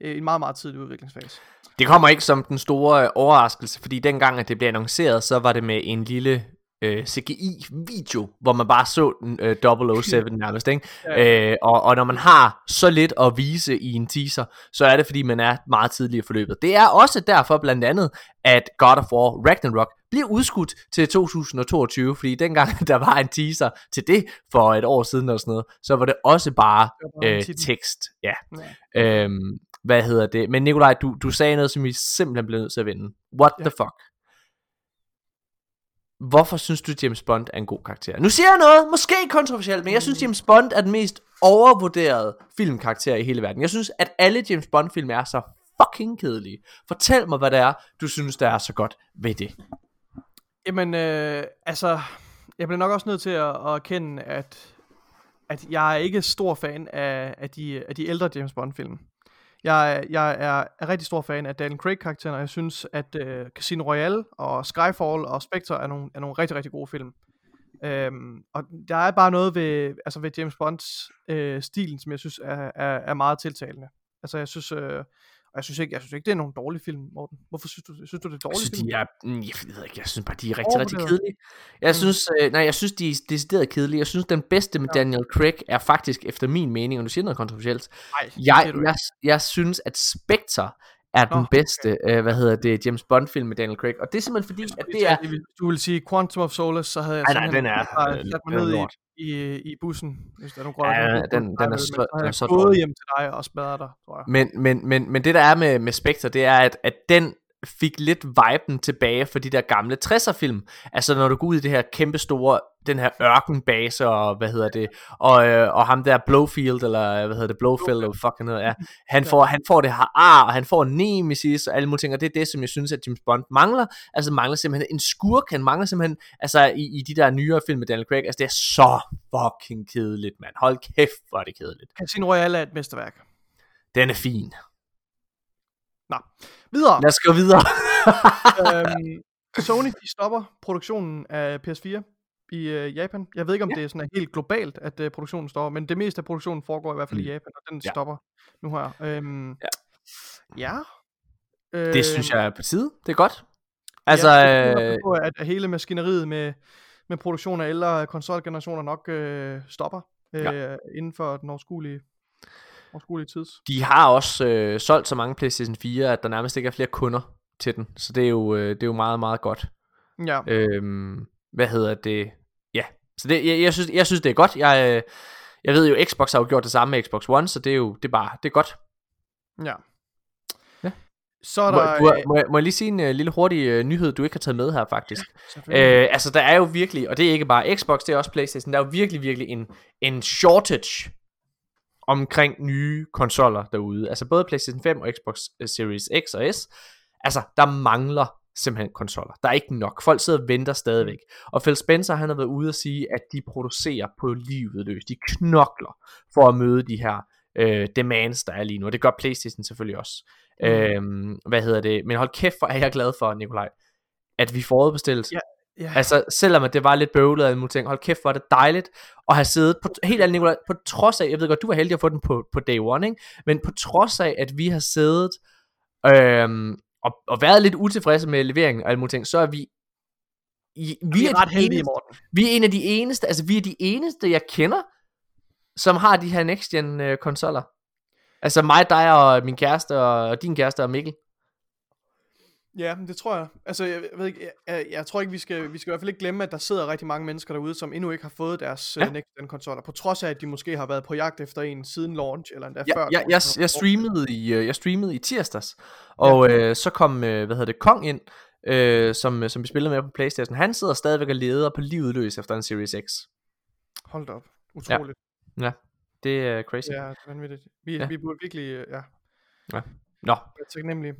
øh, en meget, meget tidlig udviklingsfase. Det kommer ikke som den store øh, overraskelse, fordi dengang, at det blev annonceret, så var det med en lille øh, CGI-video, hvor man bare så den øh, 007 nærmest, ikke? Ja. Øh, og, og når man har så lidt at vise i en teaser, så er det fordi, man er meget tidligere i forløbet. Det er også derfor blandt andet, at God of War Ragnarok bliver udskudt til 2022, fordi dengang der var en teaser til det for et år siden og sådan noget, så var det også bare Det øh, tekst. Ja. Ja. Øhm, hvad hedder det? Men Nikolaj, du, du sagde noget, som vi simpelthen blev nødt til at vinde. What Ja. the fuck? Hvorfor synes du, James Bond er en god karakter? Nu siger jeg noget, måske kontroversielt, men jeg synes, James Bond er den mest overvurderede filmkarakter i hele verden. Jeg synes, at alle James Bond-film er så fucking kedelige. Fortæl mig, hvad det er, du synes, der er så godt ved det. Jamen, øh, altså, jeg bliver nok også nødt til at, at erkende, at, at jeg er ikke stor fan af, af, de, af de ældre James Bond-film. Jeg, jeg er, er rigtig stor fan af Daniel Craig-karakteren, og jeg synes, at øh, Casino Royale og Skyfall og Spectre er nogle, er nogle rigtig, rigtig gode film. Øhm, og der er bare noget ved, altså ved James Bonds øh, stilen, som jeg synes er, er, er meget tiltalende. Altså jeg synes, øh, jeg synes ikke, jeg synes ikke, det er nogen dårlig film, Morten. Hvorfor synes du, synes du det er Jeg dårlig synes, film? de er, mm, jeg ved ikke, jeg synes bare, de er rigtig, rigtig Overvurderet. kedelige. Jeg Mm. synes, øh, nej, jeg synes, de er decideret kedelige. Jeg synes, den bedste med Ja. Daniel Craig er faktisk, efter min mening, og du siger noget kontroversielt, Nej, jeg, ikke. jeg, jeg synes, at Spectre er den Nå, bedste, øh, hvad hedder det, James Bond film med Daniel Craig. Og det er simpelthen fordi, at det er... Hvis du vil sige Quantum of Solace, så havde jeg Nej, den er, sat mig ned i, i, i bussen, hvis der er nogen Ja, den- den er så- den er så gået hjem til dig og smadret dig, tror jeg. Men, men, men, men det der er med, med Spectre, det er, at, at den fik lidt viben tilbage for de der gamle 60'er film. Altså når du går ud i det her kæmpe store, den her ørkenbase og hvad hedder det, og, øh, og ham der Blowfield, eller hvad hedder det, Blowfield, eller hvad fuck han hedder, ja. Han får, han får det her ar, og han får Nemesis og alle mulige ting, og det er det, som jeg synes, at James Bond mangler. Altså mangler simpelthen en skurk, han mangler simpelthen, altså i, i de der nyere film med Daniel Craig, altså det er så fucking kedeligt, mand. Hold kæft, hvor er det kedeligt. Casino Royale er et mesterværk. Den er fin. Nå, videre. Lad os gå videre. øhm, Sony de stopper produktionen af PS4 i øh, Japan. Jeg ved ikke, om Ja. det er sådan helt globalt, at øh, produktionen stopper, men det meste af produktionen foregår i hvert fald Mm. i Japan, og den Ja. stopper nu her. Øhm, Ja. ja. Det synes jeg er på tide. Det er godt. Altså, ja, jeg øh, på, at, at hele maskineriet med, med produktion af ældre konsolgenerationer nok øh, stopper øh, Ja. inden for den overskuelige, overskuelige tids. de har også øh, solgt så mange PlayStation 4, at der nærmest ikke er flere kunder til den. Så det er jo, øh, det er jo meget, meget godt. Ja, Øhm, hvad hedder det? Ja, så det, jeg, jeg, synes, jeg synes, det er godt. Jeg, øh, jeg ved jo, Xbox har jo gjort det samme med Xbox One, så det er jo det er bare, det er godt. ja. Ja. Så er Må, der... du, må, jeg, må jeg lige sige en øh, lille hurtig øh, nyhed, du ikke har taget med her faktisk? selvfølgelig- Øh, altså, der er jo virkelig, og det er ikke bare Xbox, det er også Playstation, der er jo virkelig, virkelig en, en shortage omkring nye konsoller derude. Altså både Playstation 5 og Xbox øh, Series X og S. Altså, der mangler simpelthen konsoller. Der er ikke nok. Folk sidder og venter stadigvæk. Og Phil Spencer, han har været ude at sige, at de producerer på livet løs. De knokler for at møde de her øh, demands, der er lige nu. Og det gør Playstation selvfølgelig også. Mm. Øhm, hvad hedder det? Men hold kæft, hvor er jeg glad for, Nikolaj, at vi forudbestilt Ja. Ja. Altså, selvom at det var lidt bøvlet og ting, hold kæft, hvor er det dejligt at have siddet, på, helt ærligt Nicolaj, på trods af, jeg ved godt, du var heldig at få den på, på day one, ikke? men på trods af, at vi har siddet øhm, og, og været lidt utilfredse med leveringen og alle mulige ting, så er vi i, vi, vi er er ret heldige, eneste, Morten. vi er en af de eneste, altså vi er de eneste, jeg kender, som har de her next gen øh, konsoller. Altså mig, dig og min kæreste og din kæreste og Mikkel. Ja, det tror jeg. Altså, jeg ved ikke, jeg, jeg, jeg tror ikke, vi skal, vi skal i hvert fald ikke glemme, at der sidder rigtig mange mennesker derude, som endnu ikke har fået deres Ja. ja. next gen konsoller, på trods af, at de måske har været på jagt efter en siden launch, eller endda jeg, før jeg, jeg, jeg, streamede i, øh, jeg streamede i tirsdags, og øh, så kom, øh, hvad hedder det, Kong ind, øh, som, som vi spillede med på Playstation. Han sidder stadigvæk og leder på livet løs efter en Series X. Hold da op. Utroligt. Det er crazy. Ja, det er vanvittigt. Vi, Ja. vi burde virkelig, øh, ja, Nå, være taknemmelige.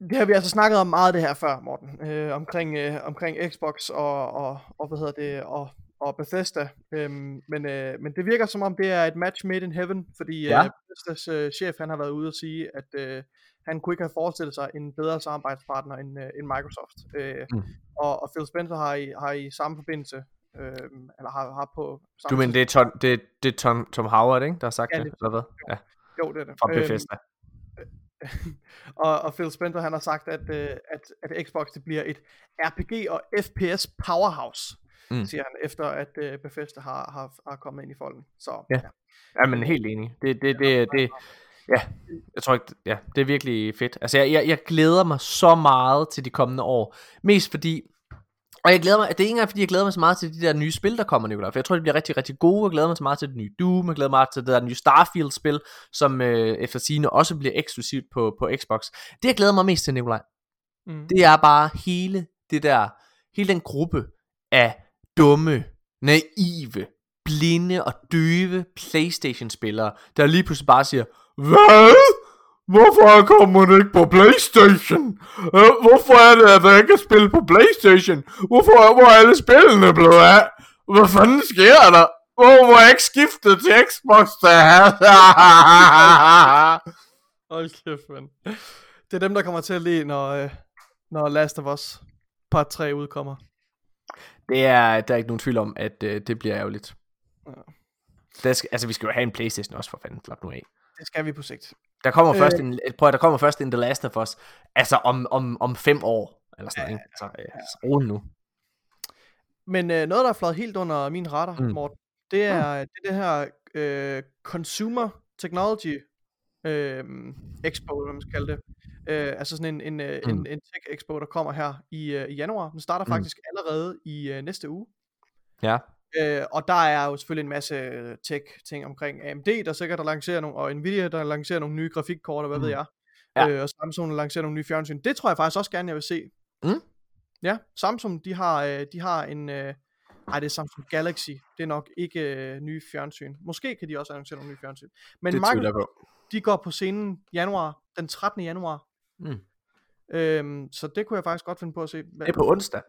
Det har vi altså snakket om meget det her før, Morten. Øh, omkring, øh, omkring Xbox og, og, og, hvad hedder det, og, og Bethesda. Øhm, men, øh, men det virker som om, det er et match made in heaven, fordi Ja. øh, Bethesdas øh, chef, han har været ude og sige, at øh, han kunne ikke have forestillet sig en bedre samarbejdspartner end, øh, end Microsoft. Øh, Mm. og, og Phil Spencer har i, har i samme forbindelse, øh, eller har, har på samme du mener, det er, Tom, det, det er Tom, Tom Howard, ikke, der har sagt Ja, det? det- Eller hvad? Ja, Jo, det er det. fra Øhm, Bethesda. og, og Phil Spencer han har sagt, at, øh, at, at Xbox det bliver et RPG og FPS powerhouse, Mm. siger han, efter at øh, Bethesda har, har, har kommet ind i folden. Så Ja. Ja, men helt enig. Det, det, det, det, ja, jeg tror ikke, ja, det er virkelig fedt. Altså, jeg, jeg, jeg glæder mig så meget til de kommende år. Mest fordi, og jeg glæder mig, det er ikke engang fordi, jeg glæder mig så meget til de der nye spil, der kommer, Nicolaj. For jeg tror, de bliver rigtig, rigtig gode. Jeg glæder mig så meget til det nye Doom. Jeg glæder mig til det der nye Starfield-spil, som øh, efter sigende også bliver eksklusivt på, på Xbox. Det, jeg glæder mig mest til, Nicolaj, mm. det er bare hele det der, hele den gruppe af dumme, naive, blinde og døve Playstation-spillere, der lige pludselig bare siger, Hvad? Hvorfor kommer det ikke på Playstation? Øh, Hvorfor er det, at der ikke er spil på Playstation? Hvorfor hvor er alle spillene blevet af? Hvad fanden sker der? Hvorfor er jeg ikke skiftet til Xbox det her? Hold kæft, mand. Det er dem, der kommer til at le, når, øh, når Last of Us part 3 udkommer. Det er, der er ikke nogen tvivl om, at øh, det bliver ærgerligt. Ja. Der skal, altså, vi skal jo have en Playstation også, for fanden, slap nu af. Det skal vi på sigt. Der kommer Øh. først en, prøv at, der kommer først en The Last of Us, altså om, om, om fem år, eller sådan noget, ikke? Så, øh, rolig nu. Men øh, noget, der er fløjet helt under min radar, Mm. mm. Morten, det er, det, er det her øh, Consumer Technology øh, Expo, hvad man skal kalde det. Øh, altså sådan en, en, øh, Mm. en, en tech expo, der kommer her i, øh, i januar. Den starter Mm. faktisk allerede i øh, næste uge. Ja. Øh, og der er jo selvfølgelig en masse øh, tech-ting omkring AMD, der sikkert der lancerer nogle, og Nvidia, der lancerer nogle nye grafikkort, og hvad Mm. ved jeg. Ja. Øh, og Samsung lancerer nogle nye fjernsyn. Det tror jeg faktisk også gerne, jeg vil se. Mm. Ja, Samsung, de har, øh, de har en... Øh, ej, det er Samsung Galaxy. Det er nok ikke øh, nye fjernsyn. Måske kan de også annoncere nogle nye fjernsyn. Men Det Microsoft, på. de går på scenen januar, den 13. januar. Mm. Øhm, så det kunne jeg faktisk godt finde på at se. Hvem, Det er på onsdag.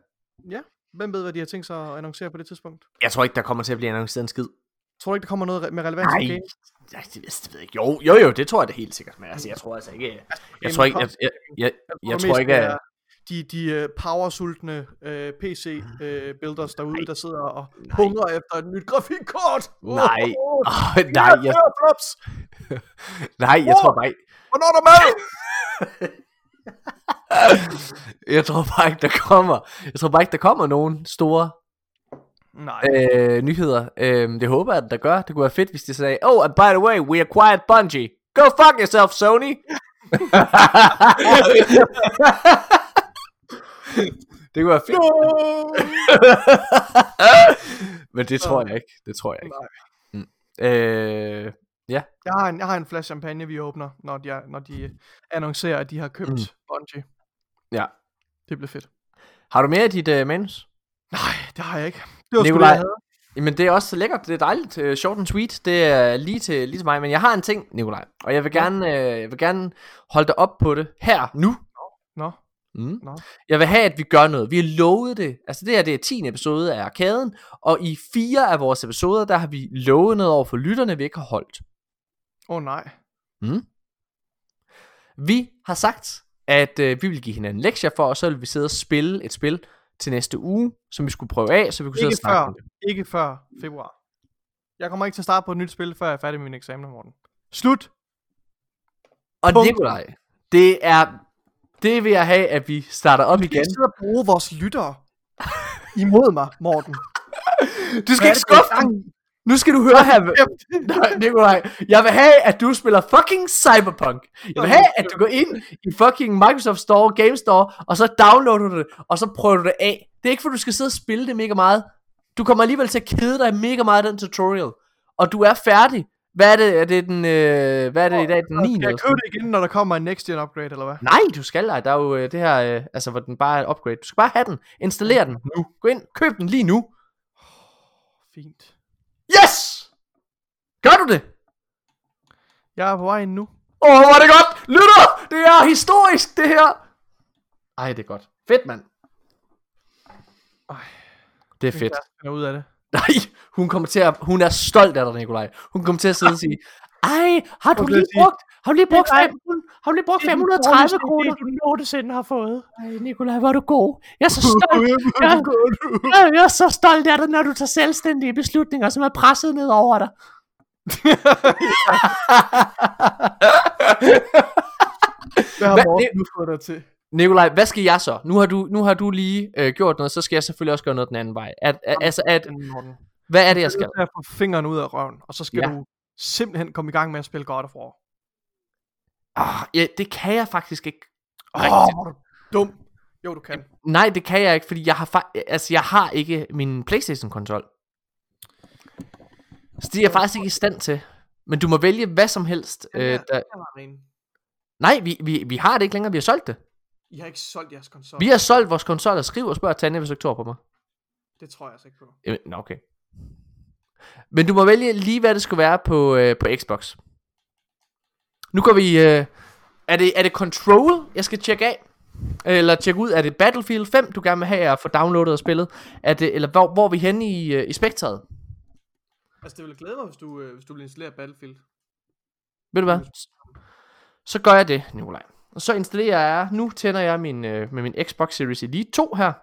Ja, hvem ved, hvad de har tænkt sig at annoncere på det tidspunkt? Jeg tror ikke, der kommer til at blive annonceret en skid. Tror du ikke, der kommer noget med relevans Nej, game? jeg, det, det ved jeg ikke. Jo, jo, jo, det tror jeg da helt sikkert. Men altså, jeg tror altså ikke... Jeg tror ikke, jeg, jeg, jeg, jeg tror ikke, at... de, de uh, powersultne uh, PC-builders derude, Nej. der sidder og Nej. hungrer efter et nyt grafikkort. Nej. Oh, nej, jeg, nej, jeg tror bare ikke... Hvornår er der mad? Jeg tror bare ikke, der kommer... Jeg tror bare ikke, der kommer nogen store Nej. øh, nyheder. Øh, det håber jeg, at der gør. Det kunne være fedt, hvis de sagde, Oh, and by the way, we acquired Bungie. Go fuck yourself, Sony! det kunne være fedt. Men det tror jeg ikke. Det tror jeg ikke. Nej. Øh, Jeg har, en, jeg har en flaske champagne, vi åbner, når de, når de annoncerer, at de har købt Mm. mm. Bungie. Ja. Det bliver fedt. Har du mere af dit uh, manus? Nej, det har jeg ikke. Det var sgu det, Nikolaj. jeg havde. Jamen, det er også så lækkert. Det er dejligt. Uh, short and sweet. Det er lige til, lige til mig. Men jeg har en ting, Nikolaj. Og jeg vil gerne, uh, jeg vil gerne holde dig op på det her nu. Nå, Mm. nå. Jeg vil have, at vi gør noget. Vi har lovet det. Altså det her, det er 10. episode af Arkaden. Og i fire af vores episoder, der har vi lovet noget over for lytterne, vi ikke har holdt. Åh oh, nej. Mm. Vi har sagt, at øh, vi vil give hinanden lektier for, og så vil vi sidde og spille et spil til næste uge, som vi skulle prøve af, så vi kunne sidde og Ikke snakke før, om det. ikke før februar. Jeg kommer ikke til at starte på et nyt spil, før jeg er færdig med min eksamen, Morten. Slut! Og Punkt. Nikolaj, det er, det vil jeg have, at vi starter op igen. Jeg sidder og bruge vores lyttere imod mig, Morten. Du skal ikke skuffe dem. Nu skal du høre her. Nej, Nikolaj, jeg vil have, at du spiller fucking Cyberpunk. Jeg vil have, at du går ind i fucking Microsoft Store, Game Store, og så downloader du det, og så prøver du det af. Det er ikke, for du skal sidde og spille det mega meget. Du kommer alligevel til at kede dig mega meget af den tutorial. Og du er færdig. Hvad er det? Er det den, øh, hvad er det i dag? Den 9. Skal jeg købe det igen, når der kommer en next gen upgrade, eller hvad? Nej, du skal ej. Der er jo øh, det her, øh, altså hvor den bare er et upgrade. Du skal bare have den. Installer den nu. Gå ind, køb den lige nu. Fint. Yes! Gør du det? Jeg er på vej nu. Åh, oh, hvor er det godt! Lytter! Det er historisk, det her! Ej, det er godt. Fedt, mand. Ej, Det er fedt. finder ud af det. Nej, hun kommer til at, hun er stolt af dig, Nikolaj. Hun kommer til at sidde og sige, ej, har du lige brugt, har du lige brugt, "Nikolaj, 500, har du lige brugt Det er den 530 dårligste kroner? idé, du nogensinde har fået. Ej, Nikolaj, hvor er du god. Jeg er så stolt. Jeg, jeg, jeg er så stolt af dig, når du tager selvstændige beslutninger, som er presset ned over dig. Hvad har Morten nu fået dig til? Nikolaj, hvad skal jeg så? Nu har du, nu har du lige øh, gjort noget, så skal jeg selvfølgelig også gøre noget den anden vej. At, at, altså, at, hvad er det, jeg Du skal? til at få fingeren ud af røven, og så skal Ja. du simpelthen komme i gang med at spille God of War. Ah, ja, det kan jeg faktisk ikke. Åh, er du dum. Jo, du kan. Nej, det kan jeg ikke, fordi jeg har, altså, jeg har ikke min Playstation-kontrol. Så det er jeg faktisk ikke i stand til. Men du må vælge hvad som helst. Den Øh, der... Nej, vi, vi, vi har det ikke længere, vi har solgt det. I har ikke solgt jeres konsol. Vi har solgt vores konsoller. Skriv og spørg Tanja, hvis du ikke tror på mig. Det tror jeg altså ikke på. Jamen, okay. Men du må vælge lige, hvad det skulle være på, øh, på Xbox. Nu går vi... Øh, er, det, er det Control, jeg skal tjekke af? Eller tjekke ud, er det Battlefield 5, du gerne vil have at få downloadet og spillet? Er det, eller hvor, hvor er vi henne i, øh, i spektret? Altså, det ville glæde mig, hvis du, øh, hvis du ville installere Battlefield. Ved du hvad? Så gør jeg det, Nikolaj. Og så installerer jeg, nu tænder jeg min, øh, med min Xbox Series Elite 2 her.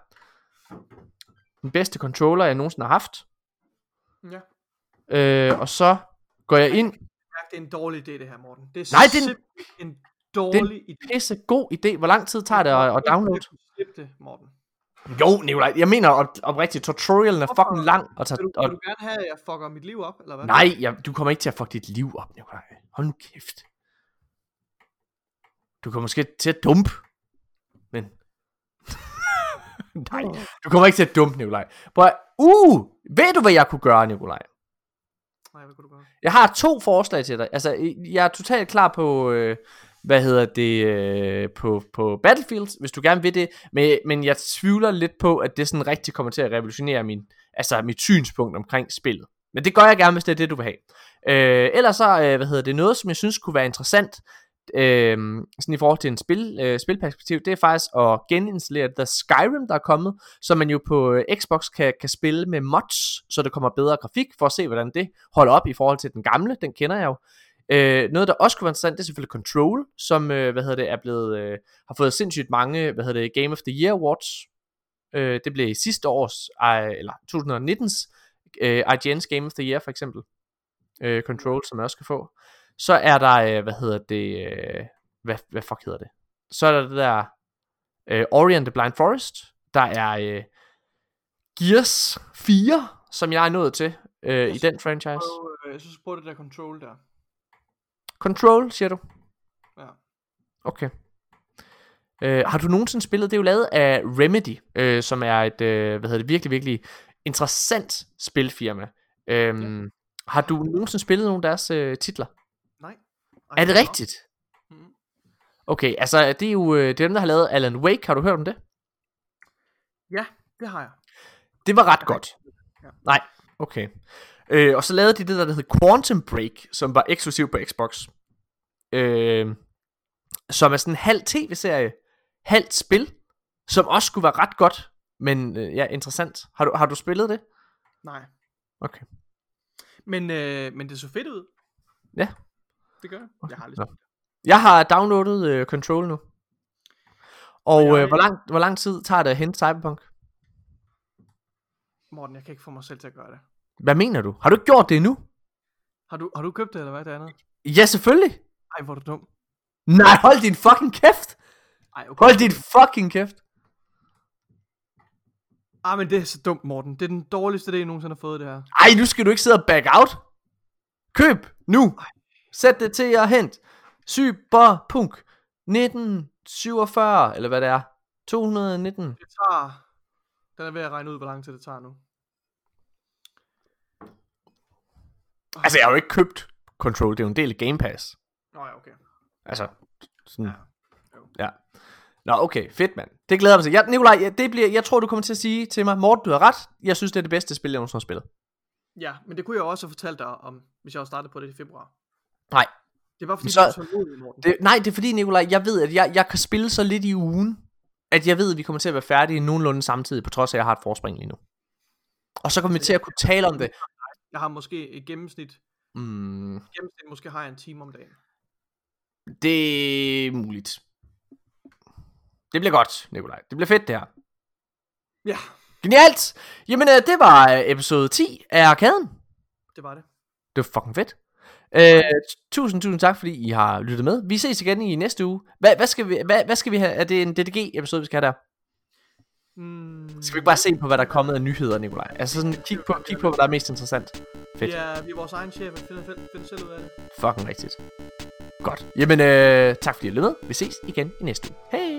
Den bedste controller, jeg nogensinde har haft. Ja. Øh, og så går jeg ind. Det er en dårlig idé, det her, Morten. Det er Nej, det er en- en dårlig idé. Pisse god idé. Hvor lang tid tager det at, at downloade? Slip det, Morten. Jo, Nikolaj, jeg mener op, oprigtigt, tutorialen er fucking lang. Og tage, Vil du, vil du gerne have, at jeg fucker mit liv op, eller hvad? nej, jeg, du kommer ikke til at fuck dit liv op, Nikolaj. Hold nu kæft. Du kommer måske til at dumpe. Men... nej, du kommer ikke til at dumpe, Nikolaj. Prøv uh, ved du, hvad jeg kunne gøre, Nikolaj? Nej, hvad kunne du gøre? Jeg har to forslag til dig. Altså, jeg er totalt klar på, øh, hvad hedder det, øh, på, på Battlefield, hvis du gerne vil det. Men, men jeg tvivler lidt på, at det sådan rigtig kommer til at revolutionere min, altså mit synspunkt omkring spillet. Men det gør jeg gerne, hvis det er det, du vil have. Øh, ellers så, øh, hvad hedder det, noget, som jeg synes kunne være interessant, øh, sådan i forhold til en spil, øh, spilperspektiv, det er faktisk at geninstallere The Skyrim, der er kommet, så man jo på øh, Xbox kan, kan spille med mods, så der kommer bedre grafik, for at se, hvordan det holder op i forhold til den gamle, den kender jeg jo. Øh, noget, der også kunne være interessant, det er selvfølgelig Control, som, øh, hvad hedder det, er blevet, øh, har fået sindssygt mange, hvad hedder det, Game of the Year Awards. Øh, det blev sidste års, øh, eller 2019's, øh, IGN's Game of the Year for eksempel. Øh, Control, som jeg også kan få. Så er der, øh, hvad hedder det, øh, hvad, hvad fuck hedder det? Så er der det der øh, Ori and the Blind Forest. Der er øh, Gears 4, som jeg er nået til øh, i den franchise. Øh, jeg synes, prøv det der control der. Control, siger du? Ja. Okay. Øh, har du nogensinde spillet, det er jo lavet af Remedy, øh, som er et, øh, hvad hedder det, virkelig, virkelig interessant spilfirma. Øhm, ja. Har du nogensinde spillet nogle af deres øh, titler? Er det rigtigt? Mm. Okay, altså det er jo øh, det er dem, der har lavet Alan Wake, har du hørt om det? Ja, det har jeg. Det var ret godt. Ja. Nej, okay. Øh, og så lavede de det der, der hed Quantum Break, som var eksklusiv på Xbox. Øh, som er sådan en halv tv-serie, halvt spil, som også skulle være ret godt, men øh, ja, interessant. Har du, har du spillet det? Nej. Okay. Men, øh, men det så fedt ud. Ja. Det gør jeg. Jeg har aldrig spillet det. Jeg har downloadet øh, Control nu. Og jeg- øh, hvor, lang, hvor lang tid tager det at hente Cyberpunk? Morten, jeg kan ikke få mig selv til at gøre det. Hvad mener du? Har du ikke gjort det endnu? Har du, har du købt det, eller hvad det andet? Ja, selvfølgelig. Ej, hvor er du dum. Nej, hold din fucking kæft. Ej, okay. Hold din fucking kæft. Ah, men det er så dumt, Morten. Det er den dårligste idé, jeg nogensinde har fået, det her. Ej, nu skal du ikke sidde og back out. Køb nu. Sæt det til at hente. Cyberpunk 1947, eller hvad det er. 219. Det tager... Den er ved at regne ud, hvor lang tid det tager nu. Altså, jeg har jo ikke købt Control, det er jo en del af Game Pass. Nå ja, okay. Altså, sådan. Ja. Ja. Jo. ja. Nå, okay, fedt mand. Det glæder mig til. Jeg, Nikolaj, jeg, det bliver, jeg tror, du kommer til at sige til mig, Morten, du har ret. Jeg synes, det er det bedste spil, jeg nogensinde har spillet. Ja, men det kunne jeg også have fortalt dig om, hvis jeg havde startet på det i februar. Nej. Det var fordi, Så- du er Morten. Det, nej, det er fordi, Nikolaj, jeg ved, at jeg, jeg kan spille så lidt i ugen, at jeg ved, at vi kommer til at være færdige nogenlunde samtidig, på trods af, at jeg har et forspring lige nu. Og så kommer vi til at kunne tale om det. Jeg har måske et gennemsnit. Mm, Gennemsnit måske har jeg en time om dagen. det er muligt. Det bliver godt, Nikolaj. Det bliver fedt, det her. Ja, Genialt! Jamen, øh, det var øh, episode 10 af Arkaden. det var det. Det var fucking fedt. Øh, tusind, tusind tak, fordi I har lyttet med. Vi ses igen i næste uge. Hvad, hvad, skal, vi, hvad, hvad skal vi have? Er det en DDG-episode, vi skal have der? Mm, Skal vi ikke bare se på, hvad der er kommet af nyheder, Nikolaj? Altså sådan, kig på, kig på hvad der er mest interessant. Fedt. Er, vi er vores egen chef, og finder, finder selv ud af det. Fucking rigtigt. Godt. Jamen, øh, tak fordi I lyttede med. Vi ses igen i næste uge. Hej!